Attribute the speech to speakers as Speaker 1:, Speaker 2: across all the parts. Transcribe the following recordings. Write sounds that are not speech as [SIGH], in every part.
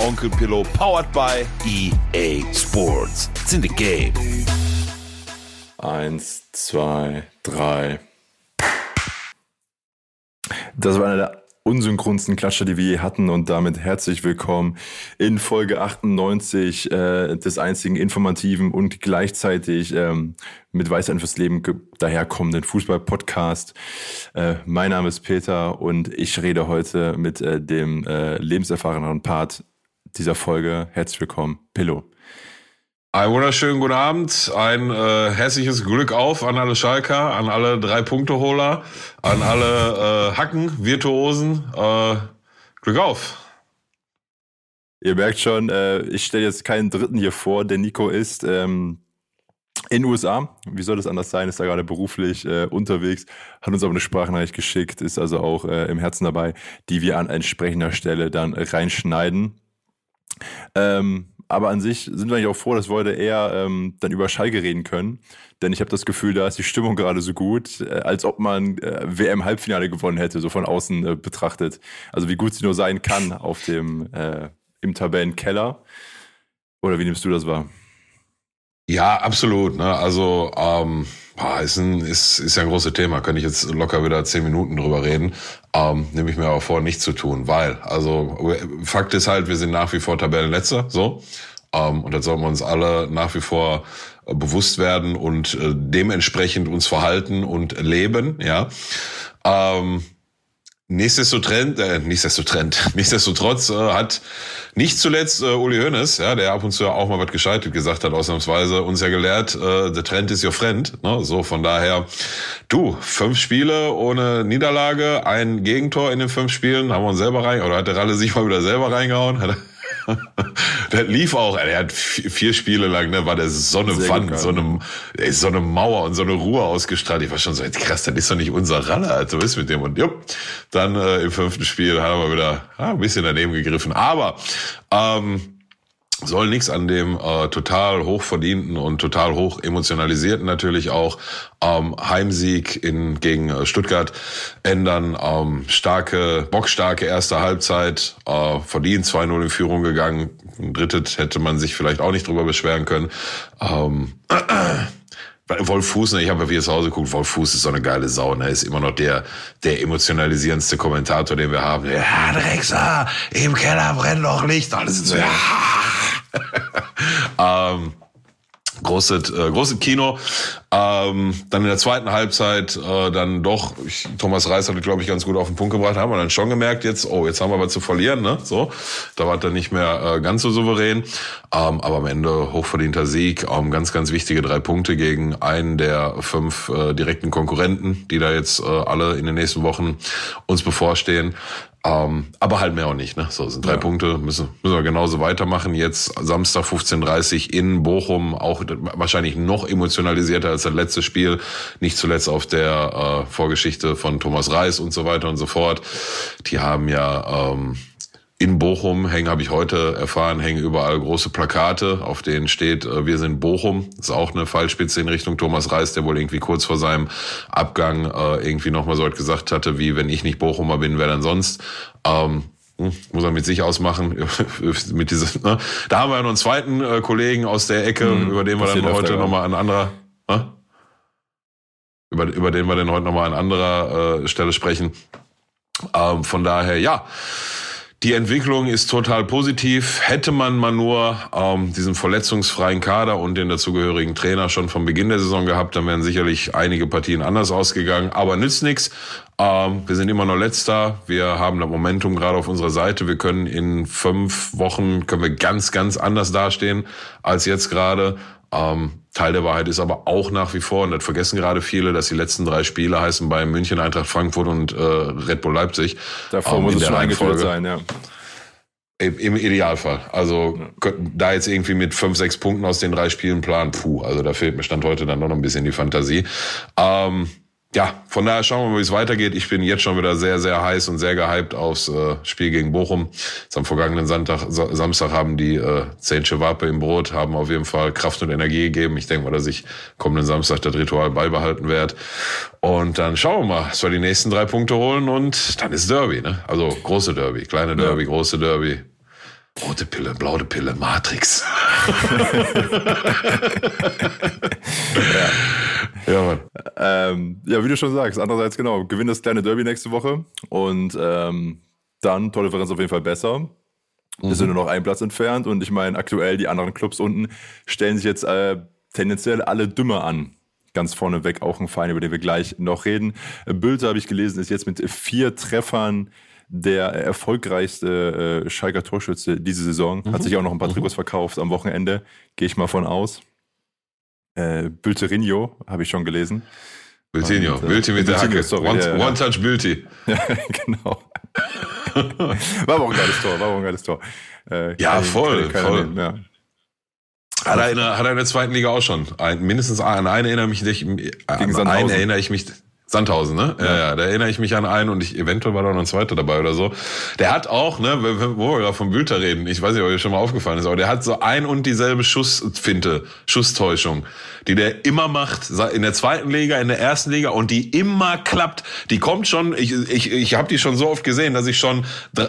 Speaker 1: Onkel Pillow, powered by EA Sports. It's in the game.
Speaker 2: Eins, zwei, drei. Das war einer der unsynchronsten Klatscher, die wir je hatten und damit herzlich willkommen in Folge 98 äh, des einzigen informativen und gleichzeitig ähm, mit Weisheit fürs Leben daherkommenden Fußball-Podcast. Äh, mein Name ist Peter und ich rede heute mit äh, dem äh, lebenserfahreneren Part dieser Folge. Herzlich willkommen, Pillow.
Speaker 3: Ein wunderschönen guten Abend, ein äh, herzliches Glück auf an alle Schalker, an alle Drei-Punkte-Holer, an alle äh, Hacken, Virtuosen. Äh, Glück auf.
Speaker 2: Ihr merkt schon, äh, ich stelle jetzt keinen Dritten hier vor, der Nico ist ähm, in den USA. Wie soll das anders sein? Ist da gerade beruflich äh, unterwegs, hat uns aber eine Sprachnachricht geschickt, ist also auch äh, im Herzen dabei, die wir an entsprechender Stelle dann reinschneiden. Ähm, aber an sich sind wir eigentlich auch froh, dass wir heute eher ähm, dann über Schalke reden können. Denn ich habe das Gefühl, da ist die Stimmung gerade so gut, äh, als ob man äh, WM-Halbfinale gewonnen hätte, so von außen äh, betrachtet. Also wie gut sie nur sein kann auf dem äh, im Tabellenkeller. Oder wie nimmst du das wahr?
Speaker 3: Ja, absolut. Ne? Also ähm, ist, ein, ist, ist ja ein großes Thema. Könnte ich jetzt locker wieder zehn Minuten drüber reden. Ähm, nehme ich mir aber vor, nicht zu tun, weil, also Fakt ist halt, wir sind nach wie vor Tabellenletzter, so. Ähm, und das sollten wir uns alle nach wie vor äh, bewusst werden und äh, dementsprechend uns verhalten und leben, ja. Ähm, Nichtsdestotrotz, äh, nichtsdestotrotz, [LAUGHS] nichtsdestotrotz äh, hat nicht zuletzt äh, Uli Hoeneß, ja, der ab und zu auch mal was gescheitet gesagt hat, ausnahmsweise, uns ja gelehrt, äh, der Trend ist your friend. Ne? So, von daher, du, fünf Spiele ohne Niederlage, ein Gegentor in den fünf Spielen, haben wir uns selber rein, oder hat der Ralle sich mal wieder selber reingehauen? Hat [LAUGHS] der lief auch, er hat vier Spiele lang, ne, war der so eine Sehr Wand, so eine, so eine Mauer und so eine Ruhe ausgestrahlt. Ich war schon so, krass, das ist doch nicht unser Ralle, also ist mit dem. Und jupp, dann äh, im fünften Spiel haben wir wieder ah, ein bisschen daneben gegriffen. Aber ähm, soll nichts an dem äh, total hochverdienten und total hoch emotionalisierten natürlich auch ähm, Heimsieg in, gegen äh, Stuttgart ändern. Ähm, starke, bockstarke erste Halbzeit, äh, verdient 2-0 in Führung gegangen. Ein drittes hätte man sich vielleicht auch nicht drüber beschweren können. Ähm, Wolf Fuß, ne, ich habe ja wieder zu Hause geguckt, Wolf Fuß ist so eine geile Sau, ne, ist immer noch der, der emotionalisierendste Kommentator, den wir haben. Ja, Drexler, im Keller brennt noch Licht, alles sind so, ja. [LAUGHS] ähm, großes, äh, großes Kino. Ähm, dann in der zweiten Halbzeit äh, dann doch, ich, Thomas Reis hat glaube ich ganz gut auf den Punkt gebracht, haben wir dann schon gemerkt jetzt, oh, jetzt haben wir was zu verlieren, ne? So, da war er nicht mehr äh, ganz so souverän, ähm, aber am Ende hochverdienter Sieg, ähm, ganz, ganz wichtige drei Punkte gegen einen der fünf äh, direkten Konkurrenten, die da jetzt äh, alle in den nächsten Wochen uns bevorstehen. Ähm, aber halt mehr auch nicht, ne? So sind drei ja. Punkte, müssen, müssen wir genauso weitermachen. Jetzt Samstag 15.30 in Bochum, auch wahrscheinlich noch emotionalisierter als das letzte Spiel. Nicht zuletzt auf der äh, Vorgeschichte von Thomas Reis und so weiter und so fort. Die haben ja ähm, in Bochum hängen, habe ich heute erfahren, hängen überall große Plakate, auf denen steht, äh, wir sind Bochum. Das ist auch eine Fallspitze in Richtung Thomas Reis, der wohl irgendwie kurz vor seinem Abgang äh, irgendwie nochmal so etwas gesagt hatte, wie wenn ich nicht Bochumer bin, wer dann sonst. Ähm, hm, muss er mit sich ausmachen. [LAUGHS] mit diese, ne? Da haben wir ja noch einen zweiten äh, Kollegen aus der Ecke, mhm, über den wir dann heute nochmal an anderer, ne? über, über den wir dann heute nochmal an anderer äh, Stelle sprechen. Ähm, von daher, ja. Die Entwicklung ist total positiv. Hätte man mal nur ähm, diesen verletzungsfreien Kader und den dazugehörigen Trainer schon vom Beginn der Saison gehabt, dann wären sicherlich einige Partien anders ausgegangen. Aber nützt nichts. Ähm, wir sind immer noch letzter. Wir haben das Momentum gerade auf unserer Seite. Wir können in fünf Wochen können wir ganz, ganz anders dastehen als jetzt gerade. Ähm, Teil der Wahrheit ist aber auch nach wie vor, und das vergessen gerade viele, dass die letzten drei Spiele heißen bei München, Eintracht Frankfurt und äh, Red Bull Leipzig.
Speaker 2: Davor ähm, muss es schon eingeführt sein, ja.
Speaker 3: Im Idealfall. Also da jetzt irgendwie mit fünf, sechs Punkten aus den drei Spielen planen, puh, also da fehlt mir Stand heute dann noch ein bisschen die Fantasie. Ähm, ja, von daher schauen wir mal, wie es weitergeht. Ich bin jetzt schon wieder sehr, sehr heiß und sehr gehypt aufs äh, Spiel gegen Bochum. Jetzt am vergangenen Sonntag, Samstag haben die äh, zehn Chewape im Brot, haben auf jeden Fall Kraft und Energie gegeben. Ich denke mal, dass ich kommenden Samstag das Ritual beibehalten werde. Und dann schauen wir mal, dass wir die nächsten drei Punkte holen und dann ist Derby, ne? Also große Derby, kleine Derby, ja. große Derby. Rote Pille, blaue Pille, Matrix. [LAUGHS]
Speaker 2: ja. ja, Mann. Ähm, ja, wie du schon sagst, andererseits genau, gewinn das kleine Derby nächste Woche und ähm, dann tolle Differenz auf jeden Fall besser. Wir sind mhm. nur noch einen Platz entfernt und ich meine, aktuell die anderen Clubs unten stellen sich jetzt äh, tendenziell alle dümmer an. Ganz vorneweg auch ein Verein, über den wir gleich noch reden. Bülter, habe ich gelesen, ist jetzt mit vier Treffern der erfolgreichste äh, Schalker Torschütze diese Saison. Mhm. Hat sich auch noch ein paar mhm. Trikots verkauft am Wochenende, gehe ich mal von aus. Äh, Bülterinho habe ich schon gelesen.
Speaker 3: Bültinho, äh, Bülti mit der Hacke. Sorry, one, one Touch Bülti.
Speaker 2: ja, [LAUGHS] genau. war aber auch ein geiles Tor, war aber auch ein geiles Tor.
Speaker 3: Äh, ja, voll, keine, voll. Nehmen, ja. Hat er, in der, hat er in der zweiten Liga auch schon. Ein, mindestens an einen erinnere, mich, an einen erinnere ich mich Sandhausen, ne? Ja. ja, ja, da erinnere ich mich an einen und ich eventuell war da noch ein zweiter dabei oder so. Der hat auch, ne, wo wir gerade vom Bülter reden, ich weiß nicht, ob euch schon mal aufgefallen ist, aber der hat so ein und dieselbe Schussfinte, Schusstäuschung die der immer macht, in der zweiten Liga, in der ersten Liga und die immer klappt. Die kommt schon, ich, ich, ich habe die schon so oft gesehen, dass ich schon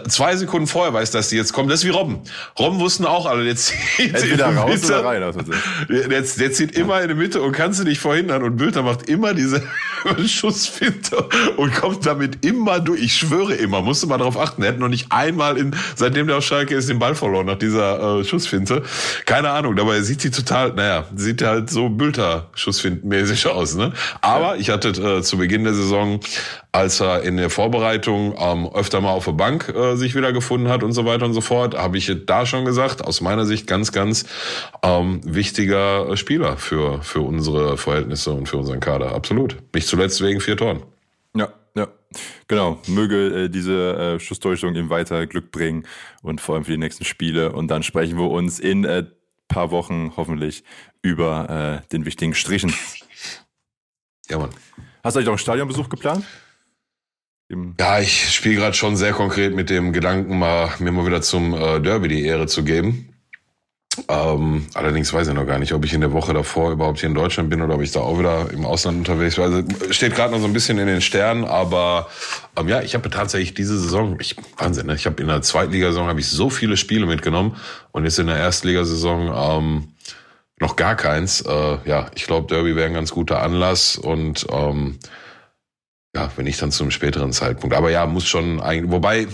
Speaker 3: zwei Sekunden vorher weiß, dass die jetzt kommt. Das ist wie Robben. Robben wussten auch alle, der zieht
Speaker 2: Entweder in raus Mitte, oder rein. Also
Speaker 3: der, der, der zieht immer in die Mitte und kannst du nicht verhindern. Und Bülter macht immer diese [LAUGHS] Schussfinte und kommt damit immer durch. Ich schwöre immer, musste mal darauf achten. Er hat noch nicht einmal in, seitdem der auf Schalke ist, den Ball verloren nach dieser äh, Schussfinte. Keine Ahnung, dabei sieht sie total, naja, sieht halt so Bülter Schussfindenmäßig aus. Ne? Aber ich hatte äh, zu Beginn der Saison, als er in der Vorbereitung ähm, öfter mal auf der Bank äh, sich wieder gefunden hat und so weiter und so fort, habe ich da schon gesagt, aus meiner Sicht ganz, ganz ähm, wichtiger Spieler für, für unsere Verhältnisse und für unseren Kader. Absolut. Nicht zuletzt wegen vier Toren.
Speaker 2: Ja, ja, genau. Möge äh, diese äh, Schusstäuschung ihm weiter Glück bringen und vor allem für die nächsten Spiele. Und dann sprechen wir uns in äh, paar Wochen hoffentlich über äh, den wichtigen Strichen.
Speaker 3: Ja, Mann.
Speaker 2: Hast du eigentlich auch einen Stadionbesuch geplant?
Speaker 3: Ja, ich spiele gerade schon sehr konkret mit dem Gedanken, mal mir mal wieder zum äh, Derby die Ehre zu geben. Ähm, allerdings weiß ich noch gar nicht, ob ich in der Woche davor überhaupt hier in Deutschland bin oder ob ich da auch wieder im Ausland unterwegs bin. Also steht gerade noch so ein bisschen in den Sternen, aber ähm, ja, ich habe tatsächlich diese Saison, ich, Wahnsinn, ne? ich habe in der Zweitligasaison habe ich so viele Spiele mitgenommen und jetzt in der Erstligasaison ähm, noch gar keins. Äh, ja, ich glaube, Derby wäre ein ganz guter Anlass und ähm, ja, wenn ich dann zum späteren Zeitpunkt. Aber ja, muss schon eigentlich, wobei,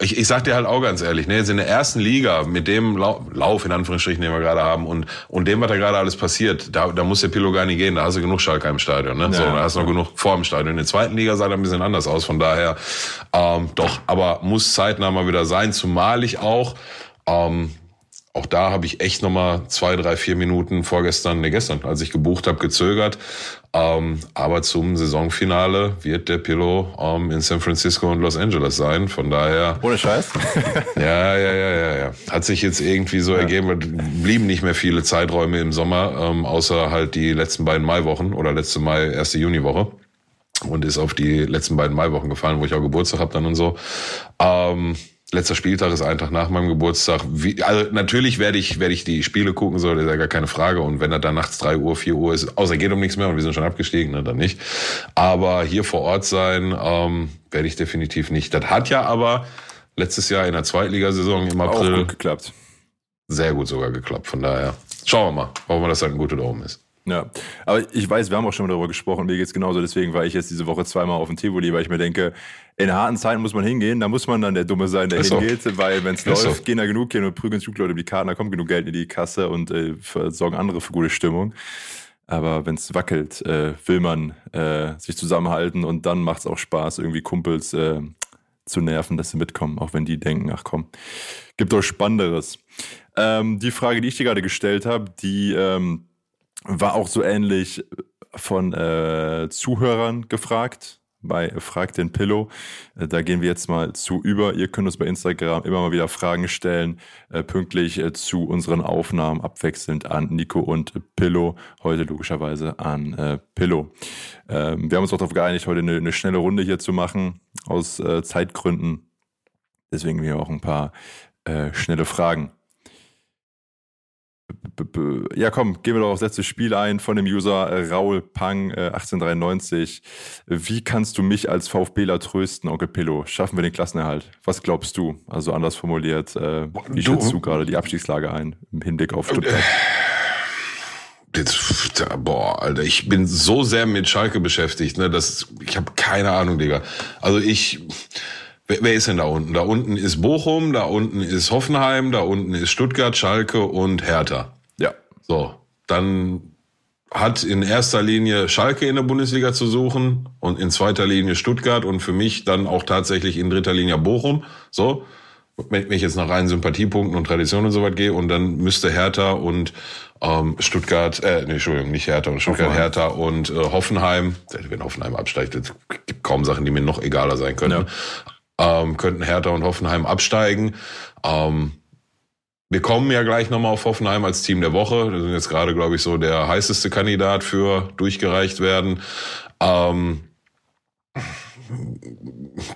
Speaker 3: ich, ich sag dir halt auch ganz ehrlich, ne, jetzt in der ersten Liga mit dem Lauf, in Anführungsstrichen, den wir gerade haben und, und dem, was da gerade alles passiert, da, da muss der Pilo gar nicht gehen, da hast du genug Schalke im Stadion, ne? Ja, so, da hast du noch genug vor dem Stadion. In der zweiten Liga sah da ein bisschen anders aus, von daher, ähm, doch, aber muss zeitnah mal wieder sein, zumal ich auch, ähm, auch da habe ich echt nochmal zwei, drei, vier Minuten vorgestern, ne gestern, als ich gebucht habe, gezögert. Ähm, aber zum Saisonfinale wird der Pillow ähm, in San Francisco und Los Angeles sein. Von daher. [LAUGHS]
Speaker 2: Ohne Scheiß?
Speaker 3: ja, ja, ja, ja, ja. Hat sich jetzt irgendwie so ja. ergeben, blieben nicht mehr viele Zeiträume im Sommer, ähm, außer halt die letzten beiden Maiwochen oder letzte Mai, erste Juniwoche und ist auf die letzten beiden Maiwochen gefallen, wo ich auch Geburtstag habe dann und so. Ähm, letzter Spieltag ist ein Tag nach meinem Geburtstag. Wie, also natürlich werde ich, werde ich die Spiele gucken, so, das ist ja gar keine Frage. Und wenn er dann nachts drei Uhr, vier Uhr ist, außer geht um nichts mehr und wir sind schon abgestiegen, ne, dann nicht. Aber hier vor Ort sein, ähm, werde ich definitiv nicht. Das hat ja aber letztes Jahr in der Zweitligasaison im April
Speaker 2: Auch gut geklappt.
Speaker 3: Sehr gut sogar geklappt. Von daher schauen wir mal. Hoffen wir, das ein guter Daumen ist.
Speaker 2: Ja, aber ich weiß, wir haben auch schon mal darüber gesprochen, mir geht's genauso, deswegen war ich jetzt diese Woche zweimal auf dem Tivoli, weil ich mir denke, in harten Zeiten muss man hingehen, da muss man dann der Dumme sein, der ist hingeht, so. weil wenn es läuft, so. gehen da genug hin und prügeln Zugleute um die Karten, da kommt genug Geld in die Kasse und äh, sorgen andere für gute Stimmung. Aber wenn es wackelt, äh, will man äh, sich zusammenhalten und dann macht's auch Spaß, irgendwie Kumpels äh, zu nerven, dass sie mitkommen, auch wenn die denken, ach komm, gibt doch Spannenderes. Ähm, die Frage, die ich dir gerade gestellt habe, die ähm, war auch so ähnlich von äh, Zuhörern gefragt. Bei Frag den Pillow. Äh, da gehen wir jetzt mal zu über. Ihr könnt uns bei Instagram immer mal wieder Fragen stellen, äh, pünktlich äh, zu unseren Aufnahmen, abwechselnd an Nico und Pillow. Heute logischerweise an Pillow. Ähm, wir haben uns auch darauf geeinigt, heute eine, eine, schnelle Runde hier zu machen, aus Zeitgründen. Deswegen wir auch ein paar schnelle Fragen. Ja, komm, gehen wir doch aufs letzte Spiel ein von dem User äh, Raul Pang äh, 1893. Wie kannst du mich als VfBler trösten, Onkel Pillow? Schaffen wir den Klassenerhalt? Was glaubst du? Also anders formuliert, äh, wie du, schätzt du gerade die Abstiegslage ein im Hinblick auf Stuttgart?
Speaker 3: Jetzt, boah, Alter, ich bin so sehr mit Schalke beschäftigt, ne, dass ich habe keine Ahnung, Digga. Also ich Wer, wer ist denn da unten? Da unten ist Bochum, da unten ist Hoffenheim, da unten ist Stuttgart, Schalke und Hertha.
Speaker 2: Ja.
Speaker 3: So, dann hat in erster Linie Schalke in der Bundesliga zu suchen und in zweiter Linie Stuttgart und für mich dann auch tatsächlich in dritter Linie Bochum. So, wenn ich jetzt nach reinen Sympathiepunkten und Traditionen und so weit gehe und dann müsste Hertha und ähm, Stuttgart, äh, nee, Entschuldigung, nicht Hertha und Stuttgart, Hoffenheim. Hertha und äh, Hoffenheim, wenn Hoffenheim absteigt, es gibt kaum Sachen, die mir noch egaler sein können. Ja ähm, könnten Hertha und Hoffenheim absteigen. Ähm, wir kommen ja gleich nochmal auf Hoffenheim als Team der Woche. Das sind jetzt gerade, glaube ich, so der heißeste Kandidat für durchgereicht werden. Ähm,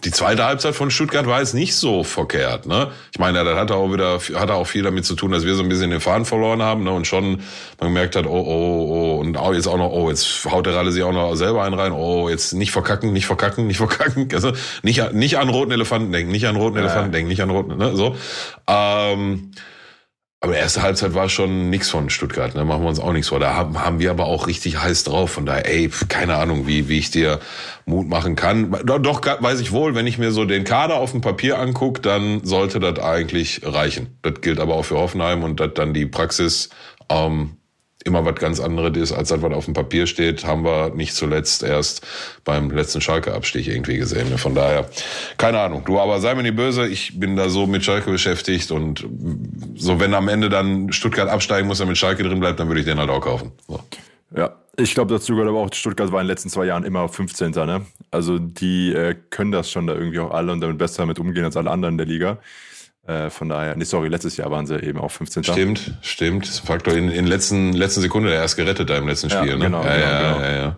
Speaker 3: die zweite Halbzeit von Stuttgart war jetzt nicht so verkehrt. Ne? Ich meine, das hat auch wieder hat auch viel damit zu tun, dass wir so ein bisschen den Faden verloren haben ne? und schon man gemerkt hat, oh, oh, oh, und auch jetzt auch noch, oh, jetzt haut der Ralle sich auch noch selber einen rein, oh, jetzt nicht verkacken, nicht verkacken, nicht verkacken. Also nicht, nicht an roten Elefanten denken, nicht an roten ja. Elefanten denken, nicht an roten, ne? So. Ähm, aber erste Halbzeit war schon nix von Stuttgart, ne? machen wir uns auch nichts vor. Da haben, haben wir aber auch richtig heiß drauf. Von daher, ey, keine Ahnung, wie, wie ich dir Mut machen kann. Doch, doch weiß ich wohl, wenn ich mir so den Kader auf dem Papier angucke, dann sollte das eigentlich reichen. Das gilt aber auch für Hoffenheim und dass dann die Praxis ähm, immer was ganz anderes ist, als das, was auf dem Papier steht, haben wir nicht zuletzt erst beim letzten Schalke-Abstich irgendwie gesehen. Von daher, keine Ahnung. Du, aber sei mir nicht böse, ich bin da so mit Schalke beschäftigt und so, wenn am Ende dann Stuttgart absteigen muss, damit Schalke drin bleibt, dann würde ich den halt auch kaufen. So.
Speaker 2: Ja, ich glaube dazu gehört aber auch, Stuttgart war in den letzten zwei Jahren immer 15. Ne? Also die äh, können das schon da irgendwie auch alle und damit besser damit umgehen als alle anderen in der Liga. Äh, von daher, nee, sorry, letztes Jahr waren sie eben auch 15.
Speaker 3: Stimmt, stimmt. Das ist ein Faktor in, in letzten, letzten Sekunde der erst gerettet da im letzten Spiel. Ja,
Speaker 2: ne? genau,
Speaker 3: ja,
Speaker 2: genau,
Speaker 3: ja,
Speaker 2: genau.
Speaker 3: ja, ja.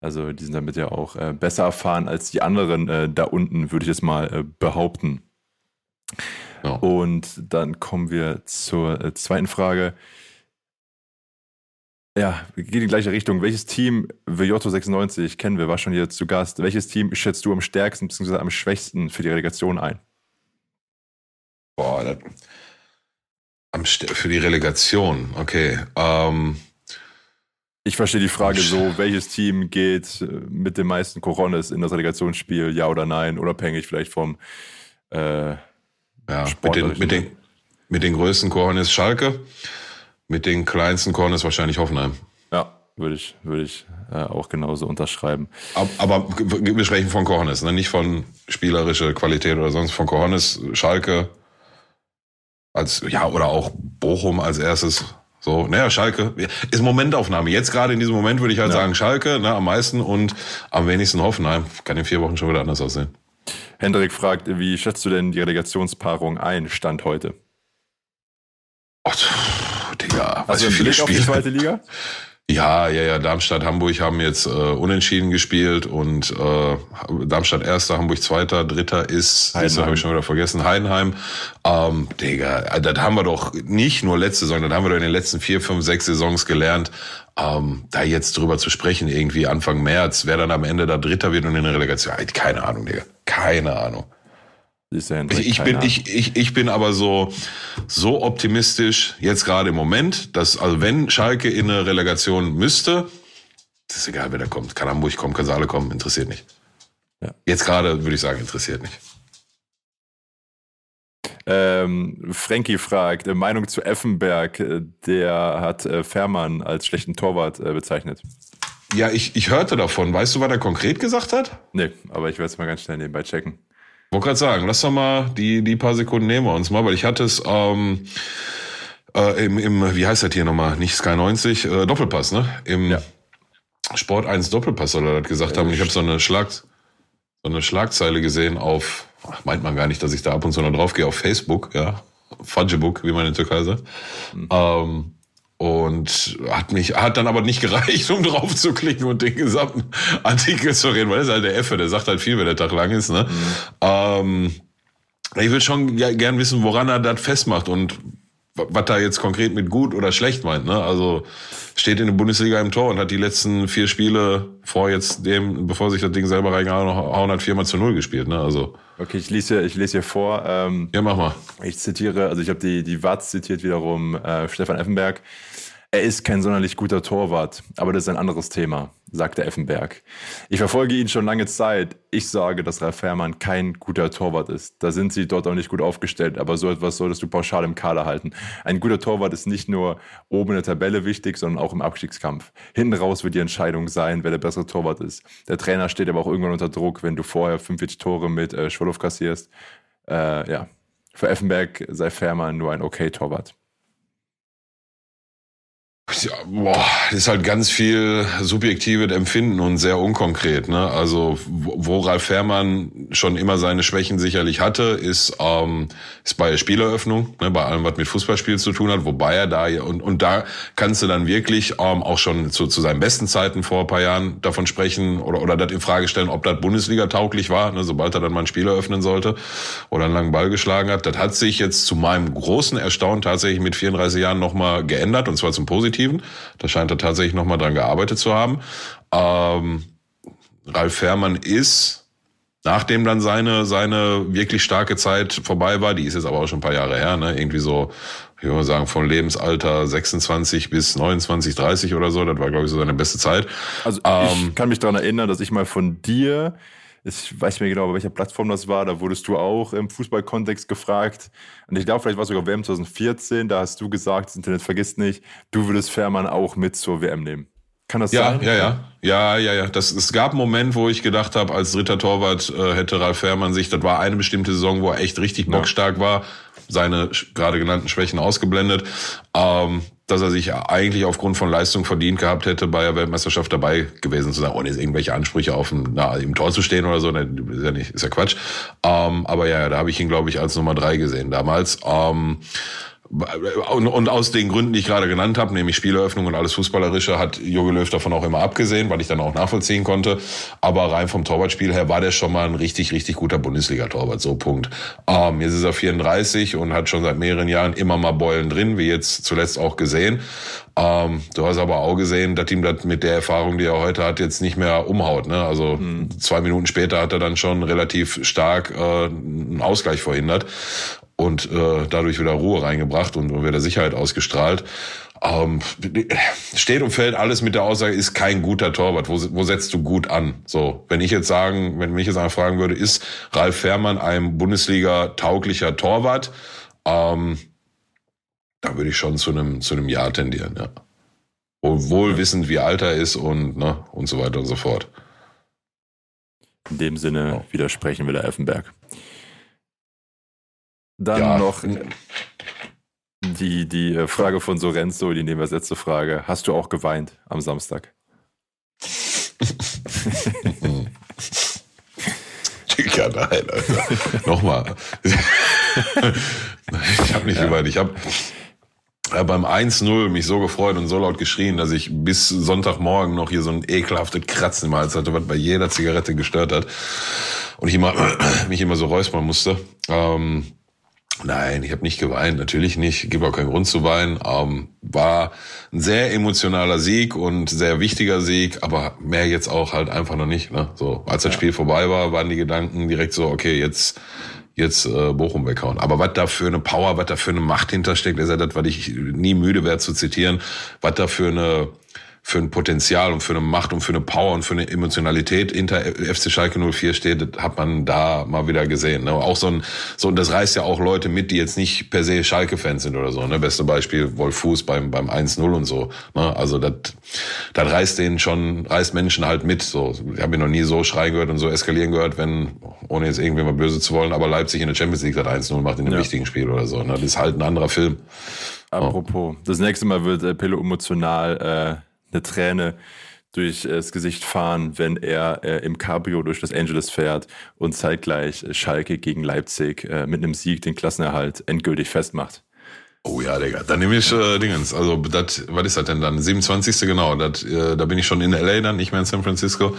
Speaker 2: Also die sind damit ja auch äh, besser erfahren als die anderen äh, da unten, würde ich jetzt mal äh, behaupten. Ja. Und dann kommen wir zur äh, zweiten Frage. Ja, gehen in die gleiche Richtung. Welches Team, Vjotto 96, kennen wir, war schon hier zu Gast. Welches Team schätzt du am stärksten bzw. am schwächsten für die Relegation ein?
Speaker 3: Boah, das, für die Relegation, okay. Ähm,
Speaker 2: ich verstehe die Frage so, welches Team geht äh, mit den meisten Corones in das Relegationsspiel, ja oder nein, unabhängig vielleicht vom äh,
Speaker 3: ja, mit den, mit, den, mit den größten Corones Schalke, mit den kleinsten Corones wahrscheinlich Hoffenheim.
Speaker 2: Ja, würde ich, würde ich äh, auch genauso unterschreiben.
Speaker 3: Aber, aber wir sprechen von Corones, ne? nicht von spielerischer Qualität oder sonst, von Corones, Schalke, als, ja, oder auch Bochum als erstes. So, naja, Schalke ist Momentaufnahme. Jetzt gerade in diesem Moment würde ich halt ja. sagen Schalke, ne, am meisten und am wenigsten Hoffenheim. Kann in vier Wochen schon wieder anders aussehen.
Speaker 2: Hendrik fragt, wie schätzt du denn die Relegationspaarung ein, Stand heute?
Speaker 3: Oh, Digga,
Speaker 2: also im Blick auf die zweite Liga?
Speaker 3: Ja, ja, ja. Darmstadt, Hamburg haben jetzt äh, unentschieden gespielt und äh, Darmstadt erster, Hamburg zweiter, dritter ist, das habe ich schon wieder vergessen, Heidenheim. Ähm, Digga, das haben wir doch nicht nur letzte Saison, das haben wir doch in den letzten vier, fünf, sechs Saisons gelernt. Ähm, da jetzt drüber zu sprechen, irgendwie Anfang März, wer dann am Ende da Dritter wird und in der Relegation, keine Ahnung, Digga, keine Ahnung. Ja ich, bin, ich, ich, ich bin aber so, so optimistisch jetzt gerade im Moment, dass, also wenn Schalke in eine Relegation müsste, ist egal, wer da kommt. Kann Hamburg kommen, kann Saale kommen, interessiert nicht. Ja. Jetzt gerade würde ich sagen, interessiert nicht.
Speaker 2: Ähm, Frankie fragt, äh, Meinung zu Effenberg, äh, der hat äh, Fährmann als schlechten Torwart äh, bezeichnet.
Speaker 3: Ja, ich, ich hörte davon. Weißt du, was er konkret gesagt hat?
Speaker 2: Nee, aber ich werde es mal ganz schnell nebenbei checken.
Speaker 3: Wollte gerade sagen, lass doch mal die, die paar Sekunden nehmen wir uns mal, weil ich hatte es ähm, äh, im, im, wie heißt das hier nochmal? Nicht Sky 90, äh, Doppelpass, ne? Im, ja. Sport 1 Doppelpass soll er das gesagt haben. Ich habe so eine Schlag, so eine Schlagzeile gesehen auf, ach, meint man gar nicht, dass ich da ab und zu noch drauf gehe, auf Facebook, ja. Fudgebook, wie man in der Türkei sagt. Mhm. Ähm, und hat mich, hat dann aber nicht gereicht, um drauf zu klicken und den gesamten Artikel zu reden, weil das ist halt der Effe, der sagt halt viel, wenn der Tag lang ist, ne? Mhm. Ähm, ich würde schon gern wissen, woran er das festmacht und was da jetzt konkret mit gut oder schlecht meint. Ne? Also steht in der Bundesliga im Tor und hat die letzten vier Spiele vor jetzt dem, bevor sich das Ding selber reingehauen hat, viermal zu null gespielt. Ne? Also
Speaker 2: okay, ich lese hier, ich lese hier vor. Ähm,
Speaker 3: ja, mach mal.
Speaker 2: Ich zitiere, also ich habe die die Watz zitiert wiederum äh, Stefan Effenberg. Er ist kein sonderlich guter Torwart, aber das ist ein anderes Thema, sagte Effenberg. Ich verfolge ihn schon lange Zeit. Ich sage, dass Ralf Fährmann kein guter Torwart ist. Da sind sie dort auch nicht gut aufgestellt, aber so etwas solltest du pauschal im Kader halten. Ein guter Torwart ist nicht nur oben in der Tabelle wichtig, sondern auch im Abstiegskampf. Hinten raus wird die Entscheidung sein, wer der bessere Torwart ist. Der Trainer steht aber auch irgendwann unter Druck, wenn du vorher 45 Tore mit äh, Schwolow kassierst. Äh, ja, für Effenberg sei Fährmann nur ein okay Torwart.
Speaker 3: Ja, boah, das ist halt ganz viel subjektives Empfinden und sehr unkonkret. Ne? Also wo Ralf Fährmann schon immer seine Schwächen sicherlich hatte, ist, ähm, ist bei Spieleröffnung, ne? bei allem, was mit Fußballspiel zu tun hat. Wobei er da, und, und da kannst du dann wirklich ähm, auch schon zu, zu seinen besten Zeiten vor ein paar Jahren davon sprechen oder, oder das in Frage stellen, ob das Bundesliga tauglich war, ne? sobald er dann mal einen Spieler öffnen sollte oder einen langen Ball geschlagen hat. Das hat sich jetzt zu meinem großen Erstaunen tatsächlich mit 34 Jahren nochmal geändert und zwar zum Positiven. Positiven. Da scheint er tatsächlich nochmal dran gearbeitet zu haben. Ähm, Ralf Fährmann ist, nachdem dann seine, seine wirklich starke Zeit vorbei war, die ist jetzt aber auch schon ein paar Jahre her, ne? irgendwie so, ich würde sagen, von Lebensalter 26 bis 29, 30 oder so, das war, glaube ich, so seine beste Zeit.
Speaker 2: Also ähm, ich kann mich daran erinnern, dass ich mal von dir ich weiß nicht mehr genau, bei welcher Plattform das war, da wurdest du auch im Fußballkontext gefragt. Und ich glaube, vielleicht war es sogar WM 2014, da hast du gesagt, das Internet vergisst nicht, du würdest Fährmann auch mit zur WM nehmen. Kann das
Speaker 3: ja,
Speaker 2: sein?
Speaker 3: Ja, ja, ja, ja, ja. Das, es gab einen Moment, wo ich gedacht habe, als dritter Torwart äh, hätte Ralf Fährmann sich, das war eine bestimmte Saison, wo er echt richtig bockstark ja. war, seine gerade genannten Schwächen ausgeblendet. Ähm, dass er sich eigentlich aufgrund von Leistung verdient gehabt hätte, bei der Weltmeisterschaft dabei gewesen zu sein, ohne jetzt irgendwelche Ansprüche auf dem, na, im Tor zu stehen oder so, ne, ist ja nicht, ist ja Quatsch. Ähm, aber ja, da habe ich ihn, glaube ich, als Nummer drei gesehen damals. Ähm, und, und aus den Gründen, die ich gerade genannt habe, nämlich Spieleröffnung und alles Fußballerische, hat Jogi Löw davon auch immer abgesehen, weil ich dann auch nachvollziehen konnte. Aber rein vom Torwartspiel her war der schon mal ein richtig, richtig guter Bundesliga-Torwart. So, Punkt. Ähm, jetzt ist er 34 und hat schon seit mehreren Jahren immer mal Beulen drin, wie jetzt zuletzt auch gesehen. Ähm, du hast aber auch gesehen, dass ihm das mit der Erfahrung, die er heute hat, jetzt nicht mehr umhaut. Ne? Also mhm. zwei Minuten später hat er dann schon relativ stark äh, einen Ausgleich verhindert und äh, dadurch wieder Ruhe reingebracht und, und wieder Sicherheit ausgestrahlt. Ähm, steht und fällt alles mit der Aussage, ist kein guter Torwart. Wo, wo setzt du gut an? So, wenn ich jetzt sagen, wenn mich jetzt einer fragen würde, ist Ralf Fährmann ein Bundesliga-tauglicher Torwart? Ähm, da würde ich schon zu einem zu einem Ja tendieren, ja. Wohl wissend, wie alt er ist und ne und so weiter und so fort.
Speaker 2: In dem Sinne widersprechen wir der Effenberg. Dann ja. noch die, die äh, Frage von Sorenzo, die nehmen wir als letzte Frage. Hast du auch geweint am Samstag? [LAUGHS]
Speaker 3: ja, nein, Alter. Nochmal. [LAUGHS] ich habe nicht ja. geweint. Ich habe äh, beim 1-0 mich so gefreut und so laut geschrien, dass ich bis Sonntagmorgen noch hier so ein ekelhaftes Kratzen im Hals hatte, was bei jeder Zigarette gestört hat. Und ich immer, [CLEARS THROAT] mich immer so räuspern musste. Ähm, Nein, ich habe nicht geweint, natürlich nicht. Gibt auch keinen Grund zu weinen. Ähm, war ein sehr emotionaler Sieg und sehr wichtiger Sieg, aber mehr jetzt auch halt einfach noch nicht. Ne? So, als das ja. Spiel vorbei war, waren die Gedanken direkt so, okay, jetzt jetzt äh, Bochum weghauen. Aber was da für eine Power, was da für eine Macht hintersteckt, ist ja das, was ich nie müde werde zu zitieren, was da für eine für ein Potenzial und für eine Macht und für eine Power und für eine Emotionalität hinter FC Schalke 04 steht, hat man da mal wieder gesehen. Ne? Auch so ein, so, und das reißt ja auch Leute mit, die jetzt nicht per se Schalke-Fans sind oder so. Ne? Beste Beispiel Wolf Fuß beim, beim 1-0 und so. Ne? Also das, das reißt denen schon, reißt Menschen halt mit. So, ich habe ihn noch nie so schreien gehört und so eskalieren gehört, wenn, ohne jetzt irgendwie mal böse zu wollen, aber Leipzig in der Champions League hat 1-0 macht in einem ja. wichtigen Spiel oder so. Ne? Das ist halt ein anderer Film.
Speaker 2: Apropos, das nächste Mal wird äh, Pelo emotional äh, eine Träne durch das Gesicht fahren, wenn er äh, im Cabrio durch Los Angeles fährt und zeitgleich Schalke gegen Leipzig äh, mit einem Sieg den Klassenerhalt endgültig festmacht.
Speaker 3: Oh ja, Digga. Dann nehme ich äh, Dingens. Also, dat, was ist das denn dann? 27. genau. Dat, äh, da bin ich schon in L.A. dann, nicht mehr in San Francisco.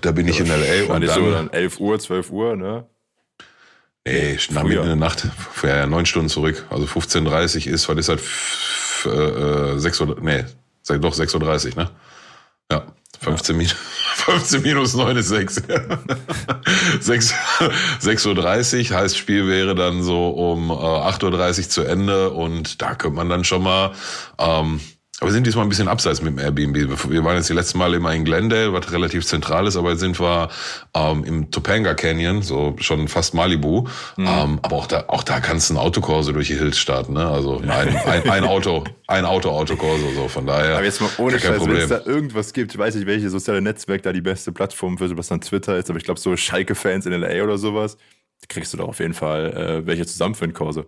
Speaker 3: Da bin ich in L.A.
Speaker 2: Und
Speaker 3: und
Speaker 2: so
Speaker 3: dann,
Speaker 2: dann 11 Uhr, 12 Uhr, ne?
Speaker 3: nee, nach mitten in der Nacht, ja, neun Stunden zurück. Also 15.30 ist, was ist das? F- äh, äh, 6 Uhr, nee, sag doch 6.30 Uhr, ne? Ja, 15 [LAUGHS] Minus, 15 minus 9 ist 6. 6 6.30 Uhr heißt, Spiel wäre dann so um äh, 8.30 Uhr zu Ende und da könnte man dann schon mal, ähm, aber wir sind diesmal ein bisschen abseits mit dem Airbnb. Wir waren jetzt die letzten Male immer in Glendale, was relativ zentral ist, aber jetzt sind wir ähm, im Topanga Canyon, so schon fast Malibu. Ähm, aber auch da, auch da kannst du ein Autokorso durch die Hills starten, ne? Also ein, [LAUGHS] ein, ein Auto, ein Auto, Autokorso, so von daher.
Speaker 2: Aber jetzt mal ohne Scheiß, wenn es da irgendwas gibt, ich weiß nicht, welche soziale Netzwerk da die beste Plattform für sowas dann Twitter ist, aber ich glaube, so Schalke-Fans in LA oder sowas, kriegst du doch auf jeden Fall äh, welche zusammen für ein Korso.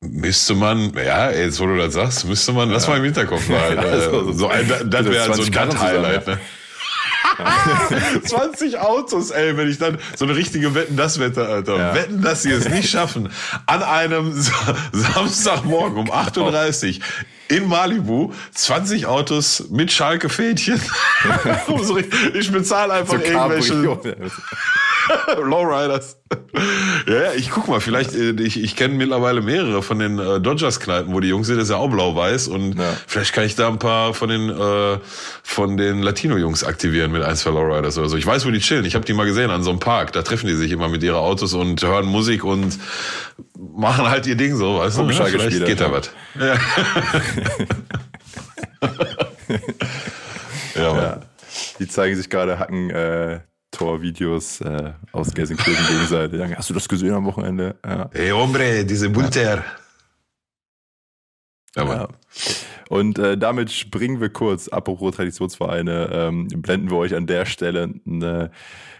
Speaker 3: Müsste man, ja, jetzt wo du das sagst, müsste man, lass mal im Hinterkopf. [LAUGHS]
Speaker 2: Ja,
Speaker 3: äh,
Speaker 2: so-
Speaker 3: so ein, das
Speaker 2: so
Speaker 3: wäre so
Speaker 2: 20
Speaker 3: ein Cut-Highlight, ne? 20 [LAUGHS] [LAUGHS] Autos, ey, wenn ich dann so eine richtige Wetten, das Wette, Alter.
Speaker 2: Ja.
Speaker 3: Wetten, dass sie es nicht schaffen, an einem Sa- Samstagmorgen um 8.30 Uhr in Malibu 20 Autos mit Schalke-Fädchen. So ich bezahle einfach irgendwelche
Speaker 2: Cabrio. [LAUGHS]
Speaker 3: Lowriders. Ja, ja, ich guck mal, vielleicht, äh, ich, ich kenne mittlerweile mehrere von den äh, Dodgers-Kneipen, wo die Jungs sind, das ist ja auch blau-weiß und
Speaker 2: Ja.
Speaker 3: vielleicht kann ich da ein paar von den äh, von den Latino-Jungs aktivieren mit ein, zwei Lowriders oder so. Ich weiß, wo die chillen. Ich habe die mal gesehen an so einem Park. Da treffen die sich immer mit ihren Autos und hören Musik und machen halt ihr Ding so, weißt du?
Speaker 2: Vom
Speaker 3: ne?
Speaker 2: Schalke-Spieler,
Speaker 3: Vielleicht geht da
Speaker 2: ja.
Speaker 3: was. Ja, [LAUGHS] Mann.
Speaker 2: Ja. Die zeigen sich gerade Hacken äh, Tor-Videos äh, aus Gelsenkirchen gegenseitig. Hast du das gesehen am Wochenende? Ja.
Speaker 3: Hey, hombre, diese Bunter. Ja.
Speaker 2: Ja. Und äh, damit springen wir kurz, apropos Traditionsvereine, ähm, blenden wir euch an der Stelle eine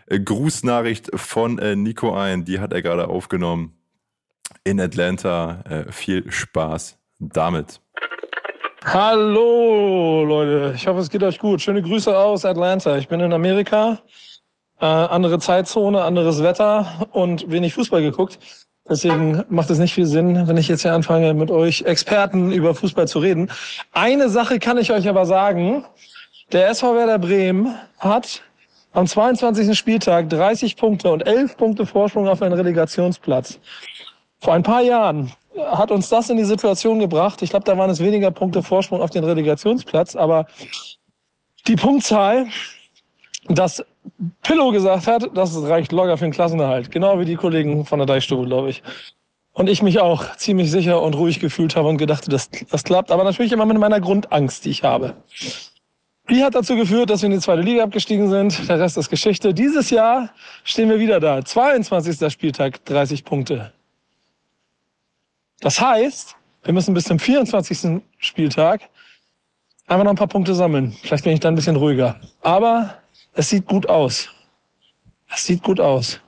Speaker 2: äh, Grußnachricht von äh, Nico ein. Die hat er gerade aufgenommen in Atlanta. Äh, viel Spaß damit.
Speaker 4: Hallo Leute, ich hoffe es geht euch gut. Schöne Grüße aus Atlanta. Ich bin in Amerika, äh, andere Zeitzone, anderes Wetter und wenig Fußball geguckt. Deswegen macht es nicht viel Sinn, wenn ich jetzt hier anfange, mit euch Experten über Fußball zu reden. Eine Sache kann ich euch aber sagen. Der SV Werder Bremen hat am 22. Spieltag 30 Punkte und 11 Punkte Vorsprung auf einen Relegationsplatz. Vor ein paar Jahren hat uns das in die Situation gebracht. Ich glaube, da waren es weniger Punkte Vorsprung auf den Relegationsplatz, aber die Punktzahl, dass Pillow gesagt hat, das reicht locker für den Klassenerhalt. Genau wie die Kollegen von der Deichstube, glaube ich. Und ich mich auch ziemlich sicher und ruhig gefühlt habe und gedacht, das, das klappt. Aber natürlich immer mit meiner Grundangst, die ich habe. Die hat dazu geführt, dass wir in die zweite Liga abgestiegen sind. Der Rest ist Geschichte. Dieses Jahr stehen wir wieder da. 22. Spieltag, 30 Punkte. Das heißt, wir müssen bis zum 24. Spieltag einfach noch ein paar Punkte sammeln. Vielleicht bin ich dann ein bisschen ruhiger. Aber es sieht gut aus. Es sieht gut aus.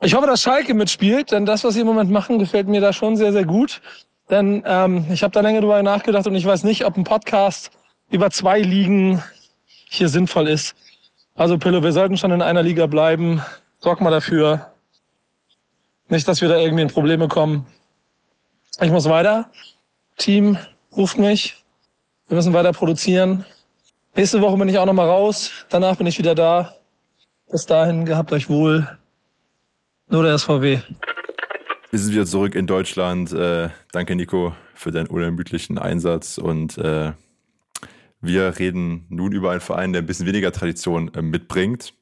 Speaker 4: Ich hoffe, dass Schalke mitspielt, denn das, was sie im Moment machen, gefällt mir da schon sehr, sehr gut. Denn ähm, ich habe da länger drüber nachgedacht und ich weiß nicht, ob ein Podcast über zwei Ligen hier sinnvoll ist. Also Pillow, wir sollten schon in einer Liga bleiben. Sorg mal dafür. Nicht, dass wir da irgendwie in Probleme kommen. Ich muss weiter. Team ruft mich. Wir müssen weiter produzieren. Nächste Woche bin ich auch noch mal raus. Danach bin ich wieder da. Bis dahin, gehabt euch wohl. Nur der SVW.
Speaker 2: Wir sind wieder zurück in Deutschland. Äh, danke, Nico, für deinen unermüdlichen Einsatz. Und äh, wir reden nun über einen Verein, der ein bisschen weniger Tradition äh, mitbringt.